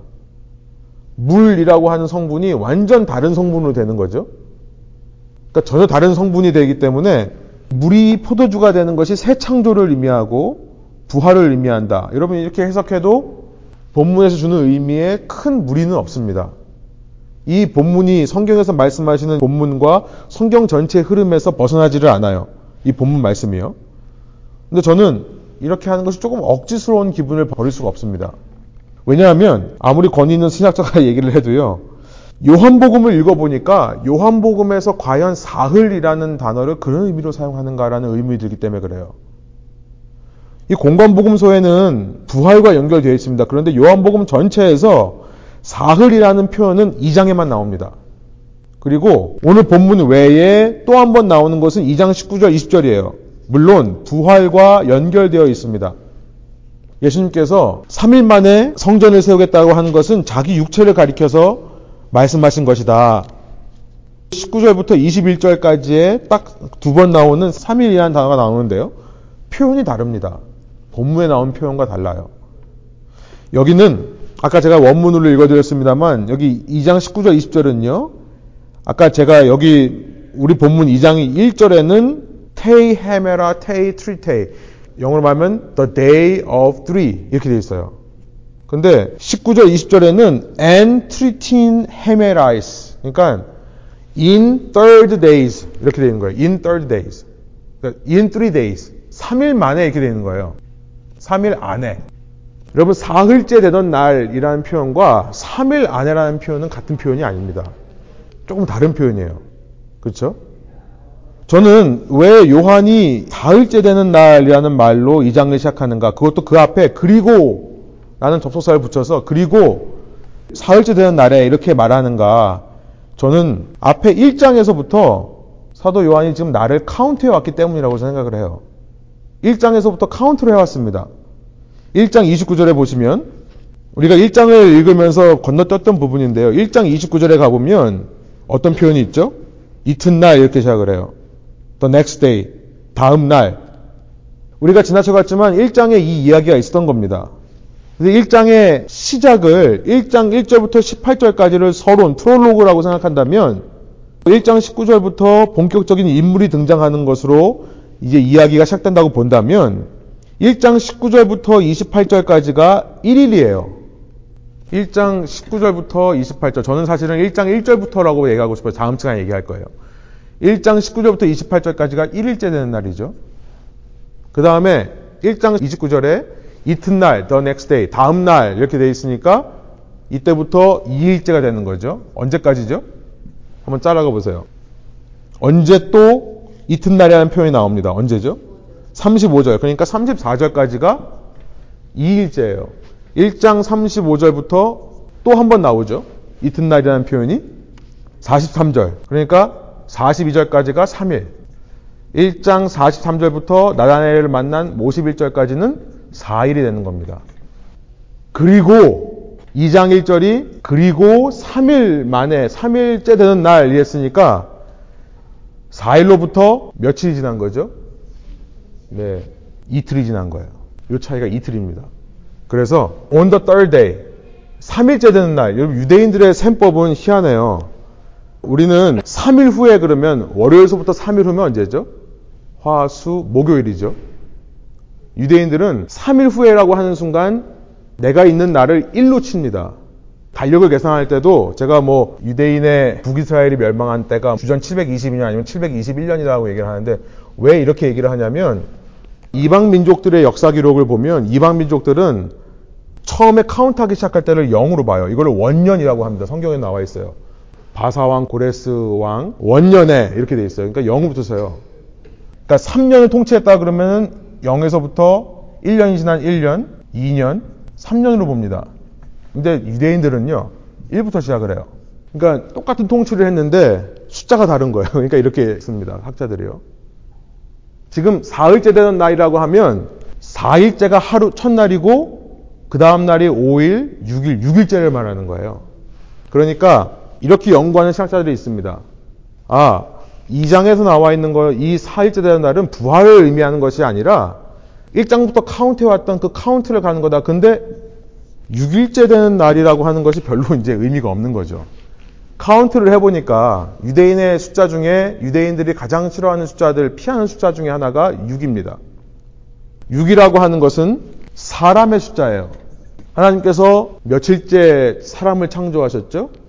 물이라고 하는 성분이 완전 다른 성분으로 되는 거죠. 그러니까 전혀 다른 성분이 되기 때문에 물이 포도주가 되는 것이 새 창조를 의미하고 부활을 의미한다. 여러분 이렇게 해석해도 본문에서 주는 의미에 큰 무리는 없습니다. 이 본문이 성경에서 말씀하시는 본문과 성경 전체의 흐름에서 벗어나지를 않아요. 이 본문 말씀이요. 근데 저는 이렇게 하는 것이 조금 억지스러운 기분을 버릴 수가 없습니다. 왜냐하면 아무리 권위 있는 신학자가 얘기를 해도요. 요한복음을 읽어보니까 요한복음에서 과연 사흘이라는 단어를 그런 의미로 사용하는가라는 의문이 들기 때문에 그래요. 이 공관복음서에는 부활과 연결되어 있습니다. 그런데 요한복음 전체에서 사흘이라는 표현은 2장에만 나옵니다. 그리고 오늘 본문 외에 또 한 번 나오는 것은 2장 19절, 20절이에요. 물론 부활과 연결되어 있습니다. 예수님께서 3일 만에 성전을 세우겠다고 하는 것은 자기 육체를 가리켜서 말씀하신 것이다. 19절부터 21절까지에 딱 두 번 나오는 3일이라는 단어가 나오는데요. 표현이 다릅니다. 본문에 나온 표현과 달라요. 여기는 아까 제가 원문으로 읽어드렸습니다만 여기 2장 19절 20절은요. 아까 제가 여기 우리 본문 2장 1절에는 테이 헤메라 테이 트리테이 영어로 말하면 the day of three 이렇게 되어 있어요. 근데 19절 20절에는 and treating hemerais 그러니까 in third days 이렇게 되는 거예요. in third days. 그러니까 in three days. 3일 만에 이렇게 되는 거예요. 3일 안에. 여러분 사흘째 되던 날이라는 표현과 3일 안에라는 표현은 같은 표현이 아닙니다. 조금 다른 표현이에요. 그렇죠? 저는 왜 요한이 사흘째 되는 날이라는 말로 이 장을 시작하는가? 그것도 그 앞에 그리고 라는 접속사를 붙여서 그리고 사흘째 되는 날에 이렇게 말하는가? 저는 앞에 1장에서부터 사도 요한이 지금 나를 카운트해 왔기 때문이라고 생각을 해요. 1장에서부터 카운트를 해 왔습니다. 1장 29절에 보시면 우리가 1장을 읽으면서 건너뛰었던 부분인데요. 1장 29절에 가보면 어떤 표현이 있죠? 이튿날 이렇게 시작을 해요. The next day. 다음 날. 우리가 지나쳐갔지만 1장에 이 이야기가 있었던 겁니다. 근데 1장의 시작을 1장 1절부터 18절까지를 서론, 프롤로그라고 생각한다면 1장 19절부터 본격적인 인물이 등장하는 것으로 이제 이야기가 시작된다고 본다면 1장 19절부터 28절까지가 1일이에요. 1장 19절부터 28절. 저는 사실은 1장 1절부터라고 얘기하고 싶어요. 다음 시간에 얘기할 거예요. 1장 19절부터 28절까지가 1일째 되는 날이죠. 그 다음에 1장 29절에 이튿날, the next day, 다음 날 이렇게 돼 있으니까 이때부터 2일째가 되는 거죠. 언제까지죠? 한번 짜라가 보세요. 언제 또 이튿날이라는 표현이 나옵니다. 언제죠? 35절. 그러니까 34절까지가 2일째예요. 1장 35절부터 또 한 번 나오죠. 이튿날이라는 표현이 43절. 그러니까 42절까지가 3일. 1장 43절부터 나다나엘을 만난 51절까지는 4일이 되는 겁니다. 그리고 2장 1절이 그리고 3일 만에 3일째 되는 날 이랬으니까 4일로부터 며칠이 지난 거죠? 네. 이틀이 지난 거예요. 이 차이가 이틀입니다. 그래서 on the third day 3일째 되는 날 유대인들의 셈법은 희한해요. 우리는 3일 후에 그러면 월요일서부터 3일 후면 언제죠? 화, 수, 목요일이죠. 유대인들은 3일 후에라고 하는 순간 내가 있는 날을 1로 칩니다. 달력을 계산할 때도 제가 뭐 유대인의 북이스라엘이 멸망한 때가 주전 720년 아니면 721년이라고 얘기를 하는데 왜 이렇게 얘기를 하냐면 이방 민족들의 역사 기록을 보면 이방 민족들은 처음에 카운트하기 시작할 때를 0으로 봐요. 이걸 원년이라고 합니다. 성경에 나와 있어요. 바사왕, 고레스 왕, 원년에 이렇게 돼 있어요. 그러니까 0부터 서요. 그러니까 3년을 통치했다 그러면 0에서부터 1년이 지난 1년, 2년, 3년으로 봅니다. 근데 유대인들은요, 1부터 시작을 해요. 그러니까 똑같은 통치를 했는데 숫자가 다른 거예요. 그러니까 이렇게 씁니다. 학자들이요. 지금 사흘째 되는 날이라고 하면 4일째가 하루 첫날이고 그 다음 날이 5일, 6일, 6일째를 말하는 거예요. 그러니까 이렇게 연구하는 신학자들이 있습니다. 아, 2장에서 나와 있는 거, 이 4일째 되는 날은 부활을 의미하는 것이 아니라 1장부터 카운트해 왔던 그 카운트를 가는 거다. 근데 6일째 되는 날이라고 하는 것이 별로 이제 의미가 없는 거죠. 카운트를 해보니까 유대인의 숫자 중에 유대인들이 가장 싫어하는 숫자들, 피하는 숫자 중에 하나가 6입니다. 6이라고 하는 것은 사람의 숫자예요. 하나님께서 며칠째 사람을 창조하셨죠?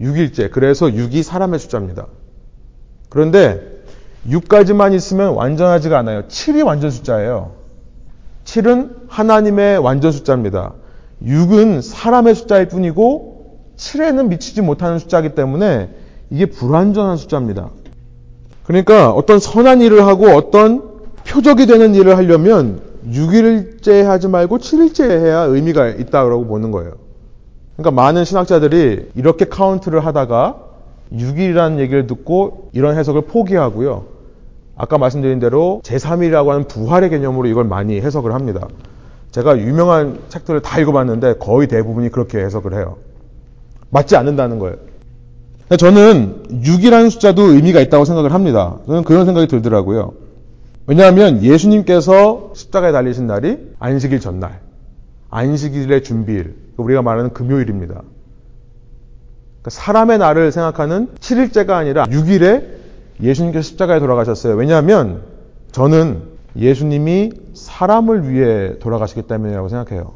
6일째. 그래서 6이 사람의 숫자입니다. 그런데 6까지만 있으면 완전하지가 않아요. 7이 완전 숫자예요. 7은 하나님의 완전 숫자입니다. 6은 사람의 숫자일 뿐이고 7에는 미치지 못하는 숫자이기 때문에 이게 불완전한 숫자입니다. 그러니까 어떤 선한 일을 하고 어떤 표적이 되는 일을 하려면 6일째 하지 말고 7일째 해야 의미가 있다고 보는 거예요. 그러니까 많은 신학자들이 이렇게 카운트를 하다가 6일이라는 얘기를 듣고 이런 해석을 포기하고요. 아까 말씀드린 대로 제3일이라고 하는 부활의 개념으로 이걸 많이 해석을 합니다. 제가 유명한 책들을 다 읽어봤는데 거의 대부분이 그렇게 해석을 해요. 맞지 않는다는 거예요. 저는 6이라는 숫자도 의미가 있다고 생각을 합니다. 저는 그런 생각이 들더라고요. 왜냐하면 예수님께서 십자가에 달리신 날이 안식일 전날, 안식일의 준비일, 우리가 말하는 금요일입니다. 그러니까 사람의 날을 생각하는 7일째가 아니라 6일에 예수님께서 십자가에 돌아가셨어요. 왜냐하면 저는 예수님이 사람을 위해 돌아가시기 때문이라고 생각해요.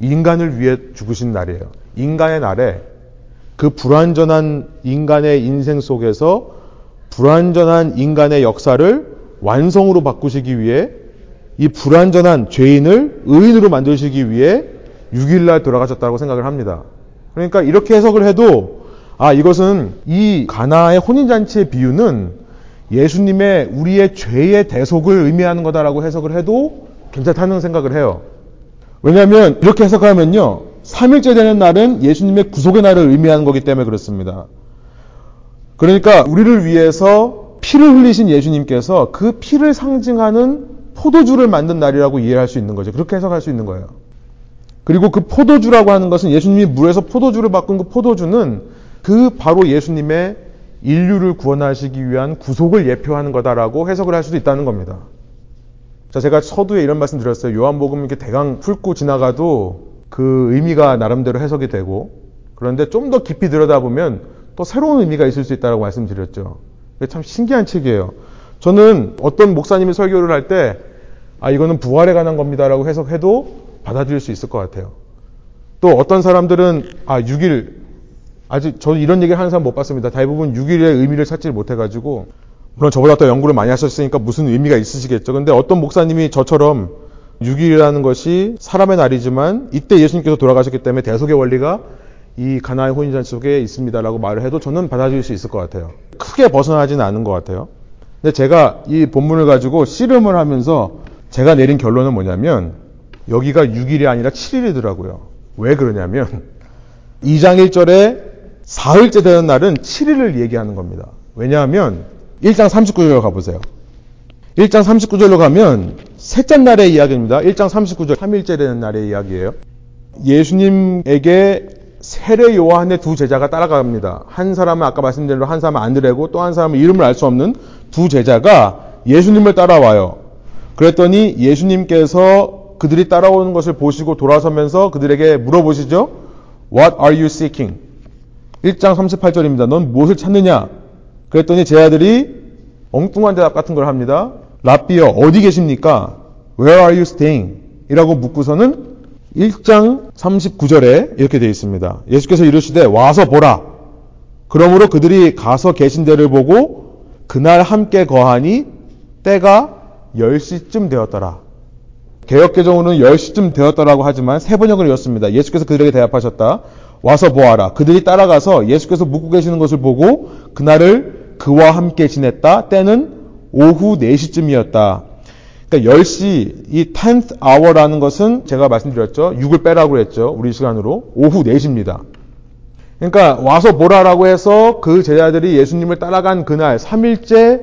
인간을 위해 죽으신 날이에요. 인간의 날에 그 불완전한 인간의 인생 속에서 불완전한 인간의 역사를 완성으로 바꾸시기 위해 이 불완전한 죄인을 의인으로 만드시기 위해 6일날 돌아가셨다고 생각을 합니다. 그러니까 이렇게 해석을 해도 아 이것은 이 가나의 혼인잔치의 비유는 예수님의 우리의 죄의 대속을 의미하는 거다라고 해석을 해도 괜찮다는 생각을 해요. 왜냐하면 이렇게 해석하면요. 3일째 되는 날은 예수님의 구속의 날을 의미하는 거기 때문에 그렇습니다. 그러니까 우리를 위해서 피를 흘리신 예수님께서 그 피를 상징하는 포도주를 만든 날이라고 이해할 수 있는 거죠. 그렇게 해석할 수 있는 거예요. 그리고 그 포도주라고 하는 것은 예수님이 물에서 포도주를 바꾼 그 포도주는 그 바로 예수님의 인류를 구원하시기 위한 구속을 예표하는 거다라고 해석을 할 수도 있다는 겁니다. 자, 제가 서두에 이런 말씀 드렸어요. 요한복음 이렇게 대강 훑고 지나가도 그 의미가 나름대로 해석이 되고 그런데 좀 더 깊이 들여다보면 또 새로운 의미가 있을 수 있다고 말씀드렸죠. 참 신기한 책이에요. 저는 어떤 목사님이 설교를 할 때, 아, 이거는 부활에 관한 겁니다라고 해석해도 받아들일 수 있을 것 같아요. 또 어떤 사람들은, 아, 6일, 아직 저는 이런 얘기를 하는 사람 못 봤습니다. 대부분 6일의 의미를 찾지 못해가지고, 물론 저보다 더 연구를 많이 하셨으니까 무슨 의미가 있으시겠죠. 근데 어떤 목사님이 저처럼 6일이라는 것이 사람의 날이지만 이때 예수님께서 돌아가셨기 때문에 대속의 원리가 이 가나의 혼인잔치 속에 있습니다라고 말을 해도 저는 받아들일 수 있을 것 같아요. 크게 벗어나지는 않은 것 같아요. 근데 제가 이 본문을 가지고 씨름을 하면서 제가 내린 결론은 뭐냐면 여기가 6일이 아니라 7일이더라고요. 왜 그러냐면 2장 1절에 사흘째 되는 날은 7일을 얘기하는 겁니다. 왜냐하면 1장 39절로 가보세요. 1장 39절로 가면 셋째 날의 이야기입니다. 1장 39절 3일째 되는 날의 이야기예요. 예수님에게 세례 요한의 두 제자가 따라갑니다. 한 사람은 아까 말씀드린 대로 한 사람은 안드레고 또 한 사람은 이름을 알 수 없는 두 제자가 예수님을 따라와요. 그랬더니 예수님께서 그들이 따라오는 것을 보시고 돌아서면서 그들에게 물어보시죠. What are you seeking? 1장 38절입니다. 넌 무엇을 찾느냐? 그랬더니 제 아들이 엉뚱한 대답 같은 걸 합니다. 라비어 어디 계십니까? Where are you staying? 이라고 묻고서는 1장 39절에 이렇게 되어 있습니다. 예수께서 이르시되 와서 보라. 그러므로 그들이 가서 계신 데를 보고 그날 함께 거하니 때가 10시쯤 되었더라. 개혁개정으로는 10시쯤 되었더라고 하지만 세 번역을 읽었습니다. 예수께서 그들에게 대답하셨다. 와서 보아라. 그들이 따라가서 예수께서 묵고 계시는 것을 보고 그날을 그와 함께 지냈다. 때는 오후 4시쯤이었다. 그러니까 10시, 이 10th hour라는 것은 제가 말씀드렸죠. 6을 빼라고 했죠. 우리 시간으로. 오후 4시입니다. 그러니까 와서 보라라고 해서 그 제자들이 예수님을 따라간 그날 3일째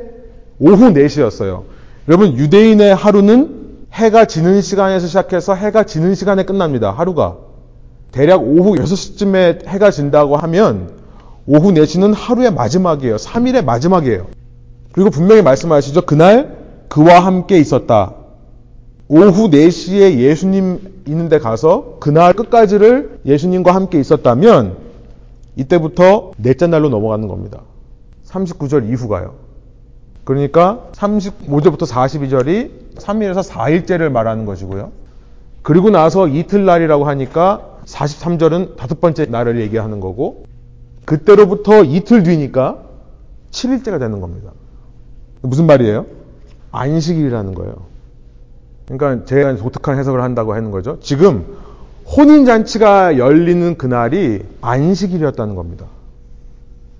오후 4시였어요. 여러분 유대인의 하루는 해가 지는 시간에서 시작해서 해가 지는 시간에 끝납니다. 하루가. 대략 오후 6시쯤에 해가 진다고 하면 오후 4시는 하루의 마지막이에요. 3일의 마지막이에요. 그리고 분명히 말씀하시죠. 그날 그와 함께 있었다. 오후 4시에 예수님 있는데 가서 그날 끝까지를 예수님과 함께 있었다면 이때부터 넷째 날로 넘어가는 겁니다. 39절 이후가요. 그러니까 35절부터 42절이 3일에서 4일째를 말하는 것이고요. 그리고 나서 이틀날이라고 하니까 43절은 다섯 번째 날을 얘기하는 거고 그때로부터 이틀 뒤니까 7일째가 되는 겁니다. 무슨 말이에요? 안식일이라는 거예요. 그러니까 제가 독특한 해석을 한다고 하는 거죠. 지금 혼인잔치가 열리는 그날이 안식일이었다는 겁니다.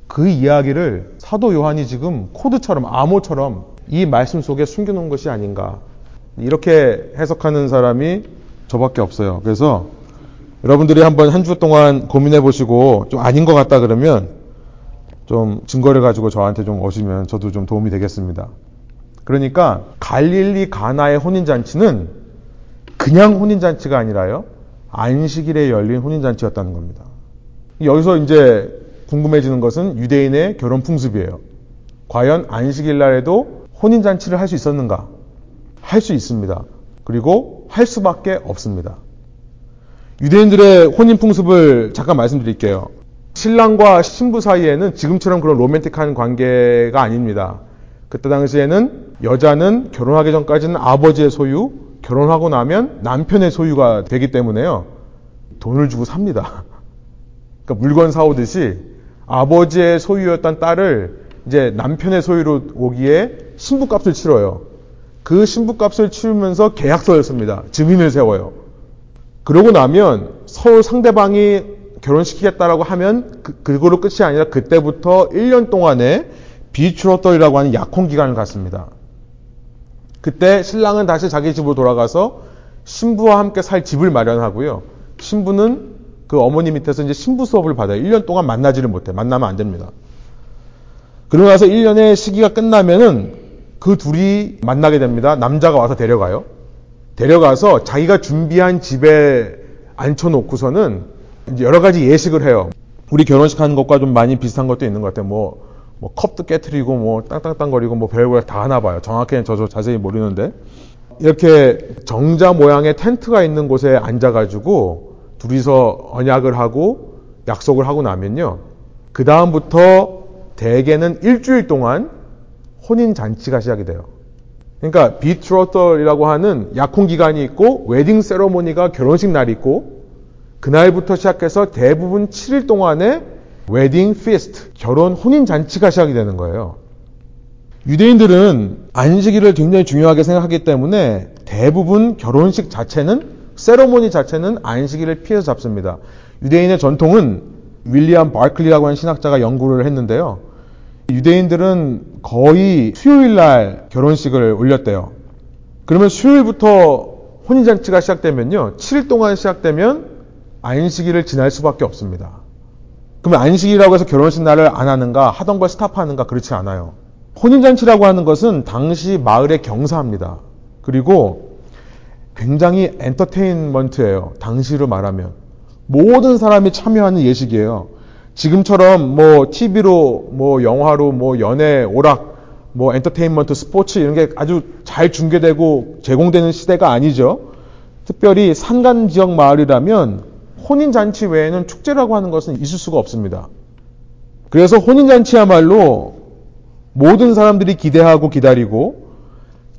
그 이야기를 사도 요한이 지금 코드처럼 암호처럼 이 말씀 속에 숨겨놓은 것이 아닌가. 이렇게 해석하는 사람이 저밖에 없어요. 그래서 여러분들이 한번 한 주 동안 고민해 보시고 좀 아닌 것 같다 그러면 좀 증거를 가지고 저한테 좀 오시면 저도 좀 도움이 되겠습니다. 그러니까 갈릴리 가나의 혼인잔치는 그냥 혼인잔치가 아니라요. 안식일에 열린 혼인잔치였다는 겁니다. 여기서 이제 궁금해지는 것은 유대인의 결혼 풍습이에요. 과연 안식일 날에도 혼인잔치를 할 수 있었는가? 할 수 있습니다. 그리고 할 수밖에 없습니다. 유대인들의 혼인 풍습을 잠깐 말씀드릴게요. 신랑과 신부 사이에는 지금처럼 그런 로맨틱한 관계가 아닙니다. 그때 당시에는 여자는 결혼하기 전까지는 아버지의 소유, 결혼하고 나면 남편의 소유가 되기 때문에요. 돈을 주고 삽니다. 그러니까 물건 사오듯이 아버지의 소유였던 딸을 이제 남편의 소유로 오기에 신부값을 치러요. 그 신부값을 치르면서 계약서를 씁니다. 증인을 세워요. 그러고 나면 서울 상대방이 결혼시키겠다라고 하면 그, 그거로 끝이 아니라 그때부터 1년 동안에 비추어떨이라고 하는 약혼 기간을 갖습니다. 그때 신랑은 다시 자기 집으로 돌아가서 신부와 함께 살 집을 마련하고요. 신부는 그 어머니 밑에서 이제 신부 수업을 받아요. 1년 동안 만나지를 못해. 만나면 안 됩니다. 그러고 나서 1년의 시기가 끝나면은 그 둘이 만나게 됩니다. 남자가 와서 데려가요. 데려가서 자기가 준비한 집에 앉혀놓고서는 여러 가지 예식을 해요. 우리 결혼식 하는 것과 좀 많이 비슷한 것도 있는 것 같아요. 뭐, 뭐 컵도 깨트리고 뭐 땅땅땅거리고 뭐 별걸 다 하나 봐요. 정확히는 저도 자세히 모르는데 이렇게 정자 모양의 텐트가 있는 곳에 앉아가지고 둘이서 언약을 하고 약속을 하고 나면요. 그 다음부터 대개는 일주일 동안 혼인 잔치가 시작이 돼요. 그러니까 betrothal이라고 하는 약혼 기간이 있고 wedding ceremony가 결혼식 날이 있고 그날부터 시작해서 대부분 7일 동안의 wedding feast, 결혼 혼인 잔치가 시작이 되는 거예요. 유대인들은 안식일을 굉장히 중요하게 생각하기 때문에 대부분 결혼식 자체는 세러모니 자체는 안식일을 피해서 잡습니다. 유대인의 전통은 윌리엄 바클리라고 하는 신학자가 연구를 했는데요. 유대인들은 거의 수요일 날 결혼식을 올렸대요. 그러면 수요일부터 혼인잔치가 시작되면요. 7일 동안 시작되면 안식일을 지날 수밖에 없습니다. 그러면 안식이라고 해서 결혼식 날을 안 하는가, 하던 걸 스탑하는가, 그렇지 않아요. 혼인잔치라고 하는 것은 당시 마을의 경사입니다. 그리고 굉장히 엔터테인먼트예요. 당시로 말하면. 모든 사람이 참여하는 예식이에요. 지금처럼 뭐 TV로 뭐 영화로 뭐 연애, 오락, 뭐 엔터테인먼트, 스포츠 이런 게 아주 잘 중계되고 제공되는 시대가 아니죠. 특별히 산간 지역 마을이라면 혼인 잔치 외에는 축제라고 하는 것은 있을 수가 없습니다. 그래서 혼인 잔치야말로 모든 사람들이 기대하고 기다리고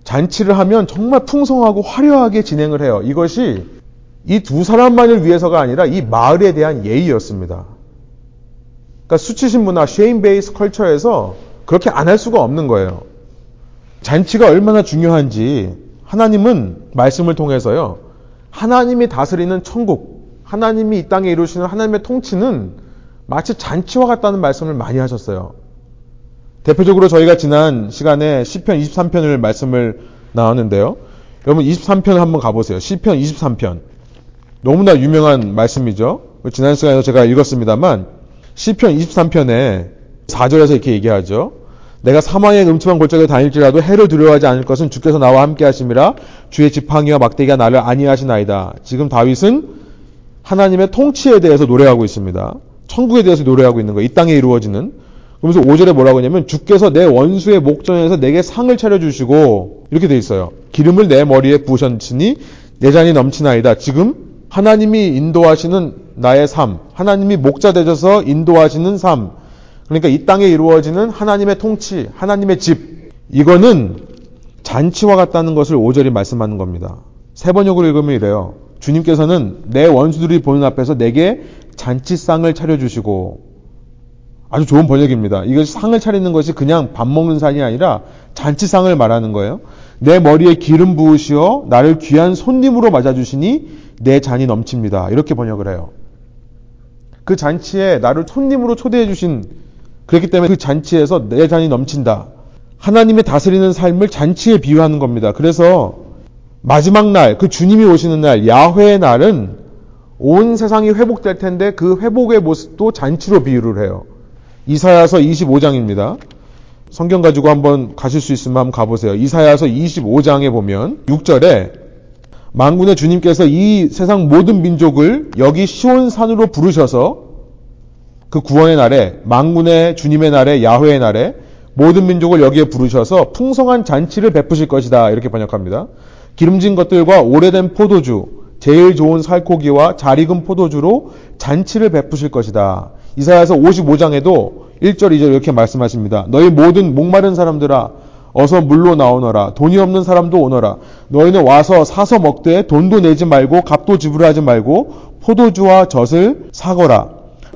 잔치를 하면 정말 풍성하고 화려하게 진행을 해요. 이것이 이 두 사람만을 위해서가 아니라 이 마을에 대한 예의였습니다. 그러니까 수치신 문화, 쉐임 베이스 컬처에서 그렇게 안 할 수가 없는 거예요. 잔치가 얼마나 중요한지 하나님은 말씀을 통해서요. 하나님이 다스리는 천국, 하나님이 이 땅에 이루시는 하나님의 통치는 마치 잔치와 같다는 말씀을 많이 하셨어요. 대표적으로 저희가 지난 시간에 시편 23편을 말씀을 나왔는데요. 여러분 23편 한번 가보세요. 시편 23편. 너무나 유명한 말씀이죠. 지난 시간에 제가 읽었습니다만 시편 23편에 4절에서 이렇게 얘기하죠. 내가 사망의 음침한 골짜기에 다닐지라도 해를 두려워하지 않을 것은 주께서 나와 함께 하심이라 주의 지팡이와 막대기가 나를 안위하시나이다. 지금 다윗은 하나님의 통치에 대해서 노래하고 있습니다. 천국에 대해서 노래하고 있는 거예요. 이 땅에 이루어지는. 그러면서 5절에 뭐라고 하냐면 주께서 내 원수의 목전에서 내게 상을 차려주시고 이렇게 돼 있어요. 기름을 내 머리에 부으셨으니 내 잔이 넘치나이다. 지금 하나님이 인도하시는 나의 삶, 하나님이 목자 되셔서 인도하시는 삶, 그러니까 이 땅에 이루어지는 하나님의 통치, 하나님의 집, 이거는 잔치와 같다는 것을 5절이 말씀하는 겁니다. 세 번역으로 읽으면 이래요. 주님께서는 내 원수들이 보는 앞에서 내게 잔치상을 차려주시고, 아주 좋은 번역입니다. 이것이 상을 차리는 것이 그냥 밥 먹는 상이 아니라 잔치상을 말하는 거예요. 내 머리에 기름 부으시어 나를 귀한 손님으로 맞아주시니 내 잔이 넘칩니다. 이렇게 번역을 해요. 그 잔치에 나를 손님으로 초대해 주신 그렇기 때문에 그 잔치에서 내 잔이 넘친다. 하나님의 다스리는 삶을 잔치에 비유하는 겁니다. 그래서 마지막 날, 그 주님이 오시는 날, 야훼의 날은 온 세상이 회복될 텐데 그 회복의 모습도 잔치로 비유를 해요. 이사야서 25장입니다. 성경 가지고 한번 가실 수 있으면 한번 가보세요. 이사야서 25장에 보면 6절에 망군의 주님께서 이 세상 모든 민족을 여기 시온산으로 부르셔서 그 구원의 날에 망군의 주님의 날에 야훼의 날에 모든 민족을 여기에 부르셔서 풍성한 잔치를 베푸실 것이다 이렇게 번역합니다. 기름진 것들과 오래된 포도주, 제일 좋은 살코기와 잘 익은 포도주로 잔치를 베푸실 것이다. 이사야서 55장에도 1절 2절 이렇게 말씀하십니다. 너희 모든 목마른 사람들아 어서 물로 나오너라. 돈이 없는 사람도 오너라. 너희는 와서 사서 먹되 돈도 내지 말고 값도 지불하지 말고 포도주와 젖을 사거라.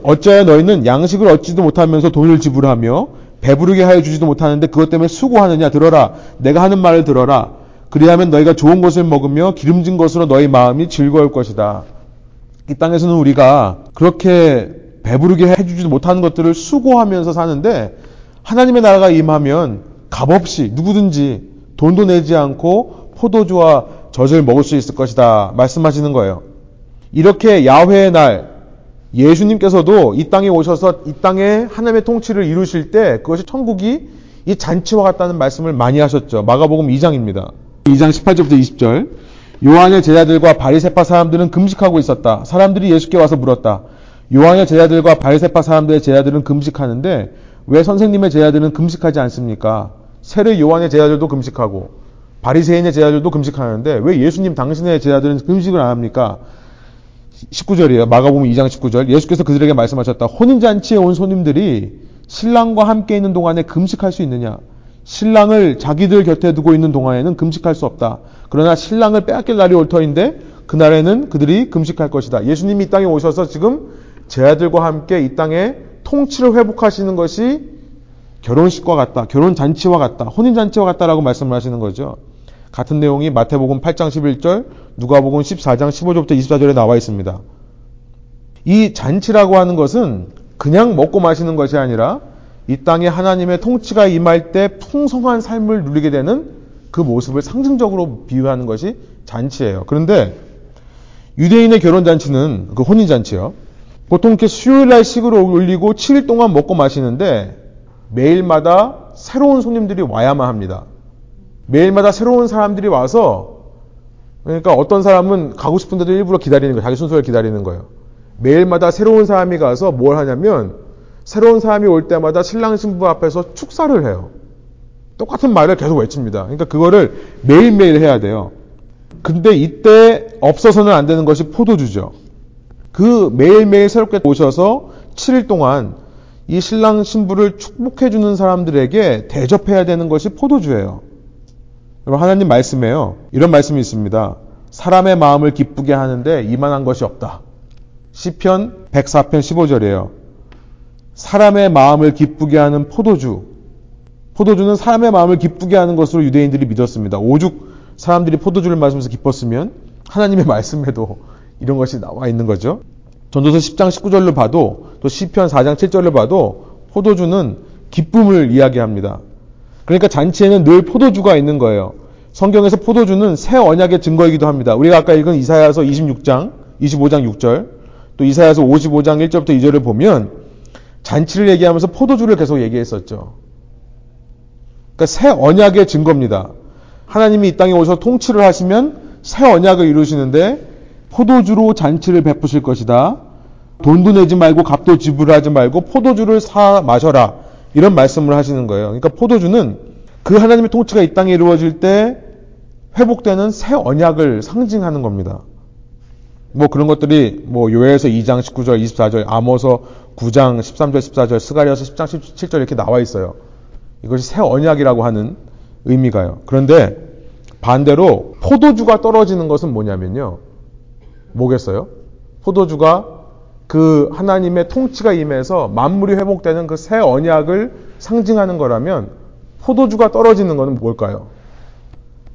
어찌하여 너희는 양식을 얻지도 못하면서 돈을 지불하며 배부르게 하여 주지도 못하는데 그것 때문에 수고하느냐 들어라. 내가 하는 말을 들어라. 그리하면 너희가 좋은 것을 먹으며 기름진 것으로 너희 마음이 즐거울 것이다. 이 땅에서는 우리가 그렇게 배부르게 해주지도 못하는 것들을 수고하면서 사는데 하나님의 나라가 임하면 값없이 누구든지 돈도 내지 않고 포도주와 젖을 먹을 수 있을 것이다 말씀하시는 거예요. 이렇게 야훼의 날 예수님께서도 이 땅에 오셔서 이 땅에 하나님의 통치를 이루실 때 그것이 천국이 이 잔치와 같다는 말씀을 많이 하셨죠. 마가복음 2장입니다. 2장 18절부터 20절. 요한의 제자들과 바리새파 사람들은 금식하고 있었다. 사람들이 예수께 와서 물었다. 요한의 제자들과 바리새파 사람들의 제자들은 금식하는데 왜 선생님의 제자들은 금식하지 않습니까? 세례 요한의 제자들도 금식하고 바리새인의 제자들도 금식하는데 왜 예수님 당신의 제자들은 금식을 안 합니까? 19절이에요. 마가복음 2장 19절. 예수께서 그들에게 말씀하셨다. 혼인 잔치에 온 손님들이 신랑과 함께 있는 동안에 금식할 수 있느냐? 신랑을 자기들 곁에 두고 있는 동안에는 금식할 수 없다. 그러나 신랑을 빼앗길 날이 올 터인데 그날에는 그들이 금식할 것이다. 예수님이 이 땅에 오셔서 지금 제자들과 함께 이 땅에 통치를 회복하시는 것이 결혼식과 같다. 결혼 잔치와 같다. 혼인 잔치와 같다라고 말씀을 하시는 거죠. 같은 내용이 마태복음 8장 11절, 누가복음 14장 15절부터 24절에 나와 있습니다. 이 잔치라고 하는 것은 그냥 먹고 마시는 것이 아니라 이 땅에 하나님의 통치가 임할 때 풍성한 삶을 누리게 되는 그 모습을 상징적으로 비유하는 것이 잔치예요. 그런데 유대인의 결혼 잔치는 그 혼인 잔치요. 보통 이렇게 수요일 날 식을 올리고 7일 동안 먹고 마시는데 매일마다 새로운 손님들이 와야만 합니다. 매일마다 새로운 사람들이 와서 그러니까 어떤 사람은 가고 싶은데도 일부러 기다리는 거예요. 자기 순서를 기다리는 거예요. 매일마다 새로운 사람이 가서 뭘 하냐면 새로운 사람이 올 때마다 신랑 신부 앞에서 축사를 해요. 똑같은 말을 계속 외칩니다. 그러니까 그거를 매일매일 해야 돼요. 근데 이때 없어서는 안 되는 것이 포도주죠. 그 매일매일 새롭게 오셔서 7일 동안 이 신랑 신부를 축복해 주는 사람들에게 대접해야 되는 것이 포도주예요. 여러분 하나님 말씀에요. 이런 말씀이 있습니다. 사람의 마음을 기쁘게 하는데 이만한 것이 없다. 시편 104편 15절이에요. 사람의 마음을 기쁘게 하는 포도주. 포도주는 사람의 마음을 기쁘게 하는 것으로 유대인들이 믿었습니다. 오죽 사람들이 포도주를 마시면서 기뻤으면 하나님의 말씀에도 이런 것이 나와 있는 거죠. 전도서 10장 19절로 봐도 또 시편 4장 7절로 봐도 포도주는 기쁨을 이야기합니다. 그러니까 잔치에는 늘 포도주가 있는 거예요. 성경에서 포도주는 새 언약의 증거이기도 합니다. 우리가 아까 읽은 이사야서 26장, 25장 6절, 또 이사야서 55장 1절부터 2절을 보면 잔치를 얘기하면서 포도주를 계속 얘기했었죠. 그러니까 새 언약의 증거입니다. 하나님이 이 땅에 오셔서 통치를 하시면 새 언약을 이루시는데 포도주로 잔치를 베푸실 것이다. 돈도 내지 말고 값도 지불하지 말고 포도주를 사 마셔라. 이런 말씀을 하시는 거예요. 그러니까 포도주는 그 하나님의 통치가 이 땅에 이루어질 때 회복되는 새 언약을 상징하는 겁니다. 뭐 그런 것들이 뭐 요엘서 2장 19절 24절 아모서 9장 13절 14절 스가리아서 10장 17절 이렇게 나와 있어요. 이것이 새 언약이라고 하는 의미가요. 그런데 반대로 포도주가 떨어지는 것은 뭐냐면요. 뭐겠어요? 포도주가 그 하나님의 통치가 임해서 만물이 회복되는 그 새 언약을 상징하는 거라면 포도주가 떨어지는 것은 뭘까요?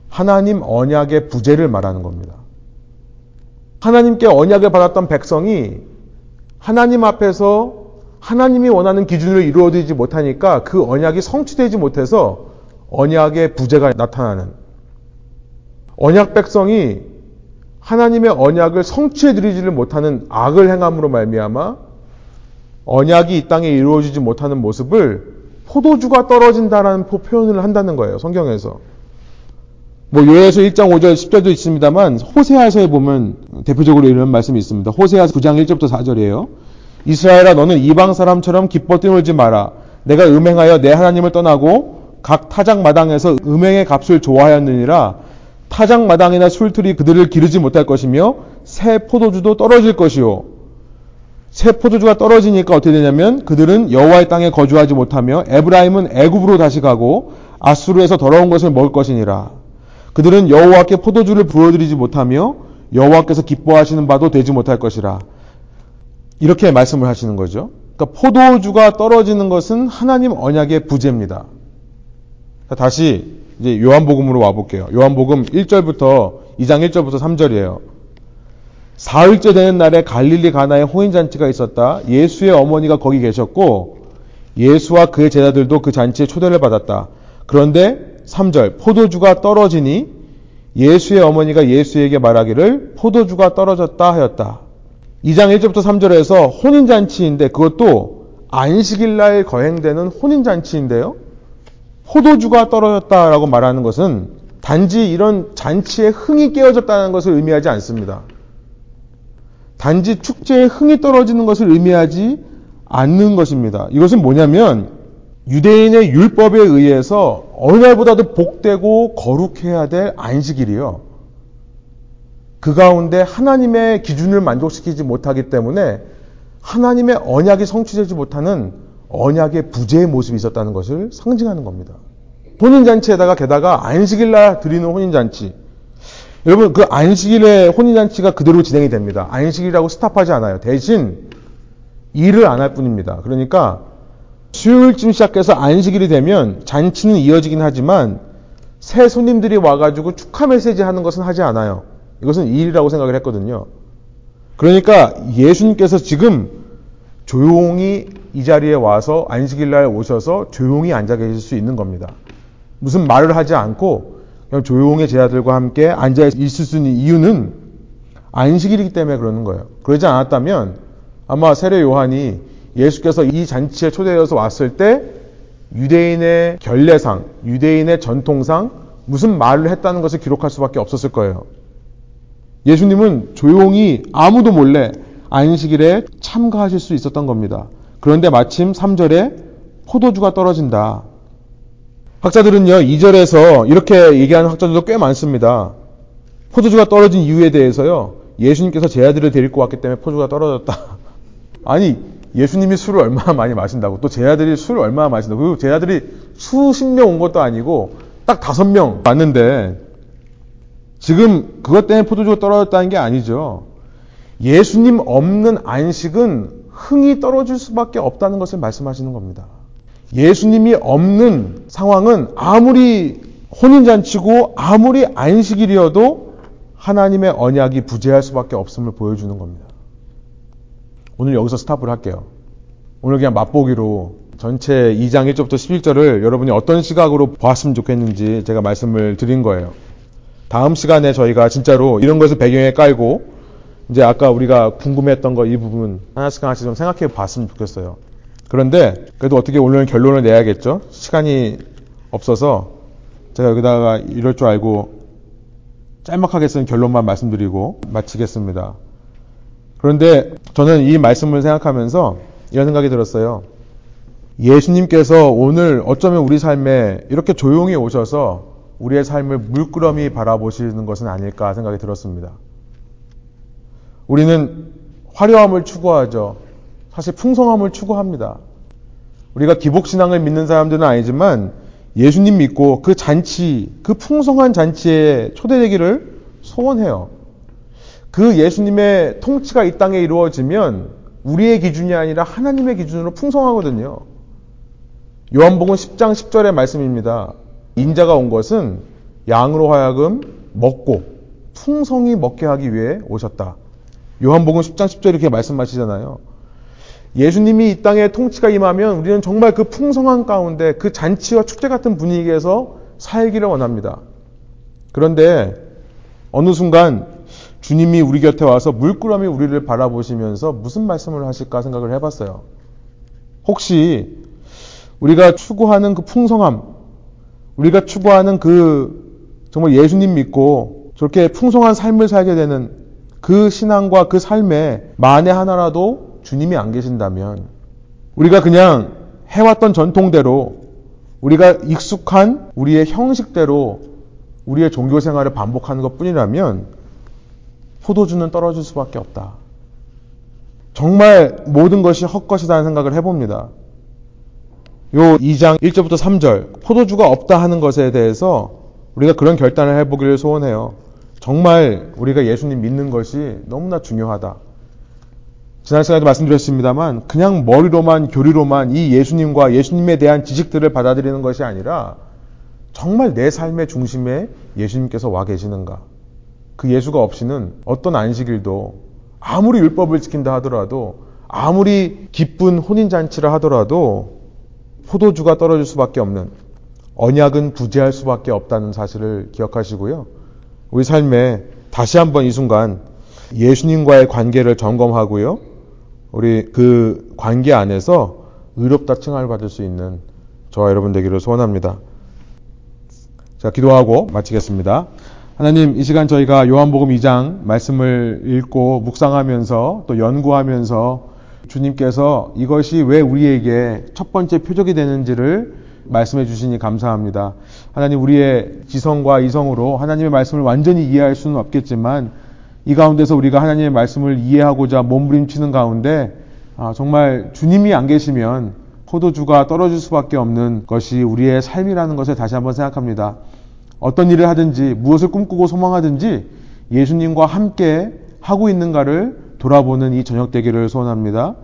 하나님 언약의 부재를 말하는 겁니다. 하나님께 언약을 받았던 백성이 하나님 앞에서 하나님이 원하는 기준을 이루어지지 못하니까 그 언약이 성취되지 못해서 언약의 부재가 나타나는 언약 백성이 하나님의 언약을 성취해 드리지를 못하는 악을 행함으로 말미암아 언약이 이 땅에 이루어지지 못하는 모습을 포도주가 떨어진다라는 표현을 한다는 거예요. 성경에서. 뭐 요에서 1장 5절 10절도 있습니다만 호세아서에 보면 대표적으로 이런 말씀이 있습니다. 호세아서 9장 1절부터 4절이에요. 이스라엘아 너는 이방 사람처럼 기뻐 뛰놀지 마라. 내가 음행하여 내 하나님을 떠나고 각 타작 마당에서 음행의 값을 좋아하였느니라. 타작 마당이나 술틀이 그들을 기르지 못할 것이며 새 포도주도 떨어질 것이요. 새 포도주가 떨어지니까 어떻게 되냐면 그들은 여호와의 땅에 거주하지 못하며 에브라임은 애굽으로 다시 가고 아수르에서 더러운 것을 먹을 것이니라. 그들은 여호와께 포도주를 부어드리지 못하며 여호와께서 기뻐하시는 바도 되지 못할 것이라. 이렇게 말씀을 하시는 거죠. 그러니까 포도주가 떨어지는 것은 하나님 언약의 부재입니다. 다시 이제 요한복음으로 와볼게요. 요한복음 1절부터 2장 1절부터 3절이에요. 사흘째 되는 날에 갈릴리 가나에 호인잔치가 있었다. 예수의 어머니가 거기 계셨고 예수와 그의 제자들도 그 잔치에 초대를 받았다. 그런데 3절 포도주가 떨어지니 예수의 어머니가 예수에게 말하기를 포도주가 떨어졌다 하였다. 2장 1절부터 3절에서 혼인잔치인데 그것도 안식일날 거행되는 혼인잔치인데요. 포도주가 떨어졌다라고 말하는 것은 단지 이런 잔치에 흥이 깨어졌다는 것을 의미하지 않습니다. 단지 축제에 흥이 떨어지는 것을 의미하지 않는 것입니다. 이것은 뭐냐면 유대인의 율법에 의해서 어느 날보다도 복되고 거룩해야 될 안식일이요. 그 가운데 하나님의 기준을 만족시키지 못하기 때문에 하나님의 언약이 성취되지 못하는 언약의 부재의 모습이 있었다는 것을 상징하는 겁니다. 혼인잔치에다가 게다가 안식일날 드리는 혼인잔치. 여러분 그 안식일의 혼인잔치가 그대로 진행이 됩니다. 안식일이라고 스탑하지 않아요. 대신 일을 안 할 뿐입니다. 그러니까 수요일쯤 시작해서 안식일이 되면 잔치는 이어지긴 하지만 새 손님들이 와가지고 축하 메시지 하는 것은 하지 않아요. 이것은 일이라고 생각을 했거든요. 그러니까 예수님께서 지금 조용히 이 자리에 와서 안식일 날 오셔서 조용히 앉아 계실 수 있는 겁니다. 무슨 말을 하지 않고 그냥 조용히 제자들과 함께 앉아 있을 수 있는 이유는 안식일이기 때문에 그러는 거예요. 그러지 않았다면 아마 세례 요한이 예수께서 이 잔치에 초대되어서 왔을 때 유대인의 결례상, 유대인의 전통상 무슨 말을 했다는 것을 기록할 수밖에 없었을 거예요. 예수님은 조용히 아무도 몰래 안식일에 참가하실 수 있었던 겁니다. 그런데 마침 3절에 포도주가 떨어진다. 학자들은요, 2절에서 이렇게 얘기하는 학자들도 꽤 많습니다. 포도주가 떨어진 이유에 대해서요, 예수님께서 제 아들을 데리고 왔기 때문에 포도주가 떨어졌다. 아니, 예수님이 술을 얼마나 많이 마신다고, 또 제 아들이 술을 얼마나 마신다고, 그리고 제 아들이 수십 년온 것도 아니고, 딱 다섯 명 왔는데 지금 그것 때문에 포도주가 떨어졌다는 게 아니죠. 예수님 없는 안식은 흥이 떨어질 수밖에 없다는 것을 말씀하시는 겁니다. 예수님이 없는 상황은 아무리 혼인잔치고 아무리 안식일이어도 하나님의 언약이 부재할 수밖에 없음을 보여주는 겁니다. 오늘 여기서 스탑을 할게요. 오늘 그냥 맛보기로 전체 2장 1절부터 11절을 여러분이 어떤 시각으로 보았으면 좋겠는지 제가 말씀을 드린 거예요. 다음 시간에 저희가 진짜로 이런 것을 배경에 깔고 이제 아까 우리가 궁금했던 거 이 부분 하나씩 하나씩 좀 생각해 봤으면 좋겠어요. 그런데 그래도 어떻게 오늘은 결론을 내야겠죠? 시간이 없어서 제가 여기다가 이럴 줄 알고 짤막하게 쓴 결론만 말씀드리고 마치겠습니다. 그런데 저는 이 말씀을 생각하면서 이런 생각이 들었어요. 예수님께서 오늘 어쩌면 우리 삶에 이렇게 조용히 오셔서 우리의 삶을 물끄러미 바라보시는 것은 아닐까 생각이 들었습니다. 우리는 화려함을 추구하죠. 사실 풍성함을 추구합니다. 우리가 기복신앙을 믿는 사람들은 아니지만 예수님 믿고 그 잔치, 그 풍성한 잔치에 초대되기를 소원해요. 그 예수님의 통치가 이 땅에 이루어지면 우리의 기준이 아니라 하나님의 기준으로 풍성하거든요. 요한복음 10장 10절의 말씀입니다. 인자가 온 것은 양으로 하여금 먹고 풍성히 먹게 하기 위해 오셨다. 요한복음 10장 10절 이렇게 말씀하시잖아요. 예수님이 이 땅에 통치가 임하면 우리는 정말 그 풍성한 가운데 그 잔치와 축제 같은 분위기에서 살기를 원합니다. 그런데 어느 순간 주님이 우리 곁에 와서 물끄러미 우리를 바라보시면서 무슨 말씀을 하실까 생각을 해봤어요. 혹시 우리가 추구하는 그 풍성함, 우리가 추구하는 그 정말 예수님 믿고 저렇게 풍성한 삶을 살게 되는 그 신앙과 그 삶에 만에 하나라도 주님이 안 계신다면 우리가 그냥 해왔던 전통대로 우리가 익숙한 우리의 형식대로 우리의 종교 생활을 반복하는 것 뿐이라면 포도주는 떨어질 수밖에 없다. 정말 모든 것이 헛것이라는 생각을 해봅니다. 요 2장 1절부터 3절 포도주가 없다 하는 것에 대해서 우리가 그런 결단을 해보기를 소원해요. 정말 우리가 예수님 믿는 것이 너무나 중요하다. 지난 시간에도 말씀드렸습니다만 그냥 머리로만 교리로만 이 예수님과 예수님에 대한 지식들을 받아들이는 것이 아니라 정말 내 삶의 중심에 예수님께서 와 계시는가. 그 예수가 없이는 어떤 안식일도 아무리 율법을 지킨다 하더라도 아무리 기쁜 혼인잔치를 하더라도 포도주가 떨어질 수밖에 없는 언약은 부재할 수밖에 없다는 사실을 기억하시고요. 우리 삶에 다시 한번 이 순간 예수님과의 관계를 점검하고요. 우리 그 관계 안에서 의롭다 칭함을 받을 수 있는 저와 여러분 되기를 소원합니다. 자, 기도하고 마치겠습니다. 하나님, 이 시간 저희가 요한복음 2장 말씀을 읽고 묵상하면서 또 연구하면서 주님께서 이것이 왜 우리에게 첫 번째 표적이 되는지를 말씀해 주시니 감사합니다. 하나님 우리의 지성과 이성으로 하나님의 말씀을 완전히 이해할 수는 없겠지만 이 가운데서 우리가 하나님의 말씀을 이해하고자 몸부림치는 가운데 아, 정말 주님이 안 계시면 포도주가 떨어질 수밖에 없는 것이 우리의 삶이라는 것을 다시 한번 생각합니다. 어떤 일을 하든지 무엇을 꿈꾸고 소망하든지 예수님과 함께 하고 있는가를 돌아보는 이 저녁 되기를 소원합니다.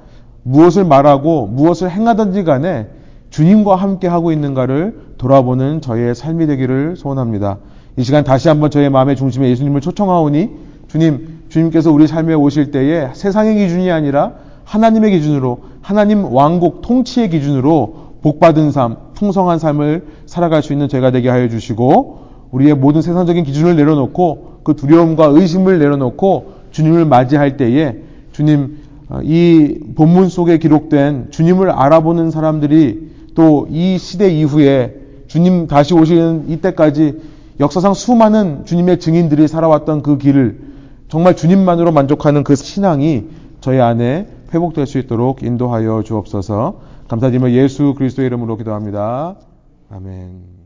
무엇을 말하고 무엇을 행하든지 간에 주님과 함께 하고 있는가를 돌아보는 저의 삶이 되기를 소원합니다. 이 시간 다시 한번 저의 마음의 중심에 예수님을 초청하오니 주님, 주님께서 우리 삶에 오실 때에 세상의 기준이 아니라 하나님의 기준으로 하나님 왕국 통치의 기준으로 복받은 삶, 풍성한 삶을 살아갈 수 있는 죄가 되게 하여 주시고 우리의 모든 세상적인 기준을 내려놓고 그 두려움과 의심을 내려놓고 주님을 맞이할 때에 주님 이 본문 속에 기록된 주님을 알아보는 사람들이 또 이 시대 이후에 주님 다시 오시는 이때까지 역사상 수많은 주님의 증인들이 살아왔던 그 길을 정말 주님만으로 만족하는 그 신앙이 저희 안에 회복될 수 있도록 인도하여 주옵소서. 감사드리며 예수 그리스도의 이름으로 기도합니다. 아멘.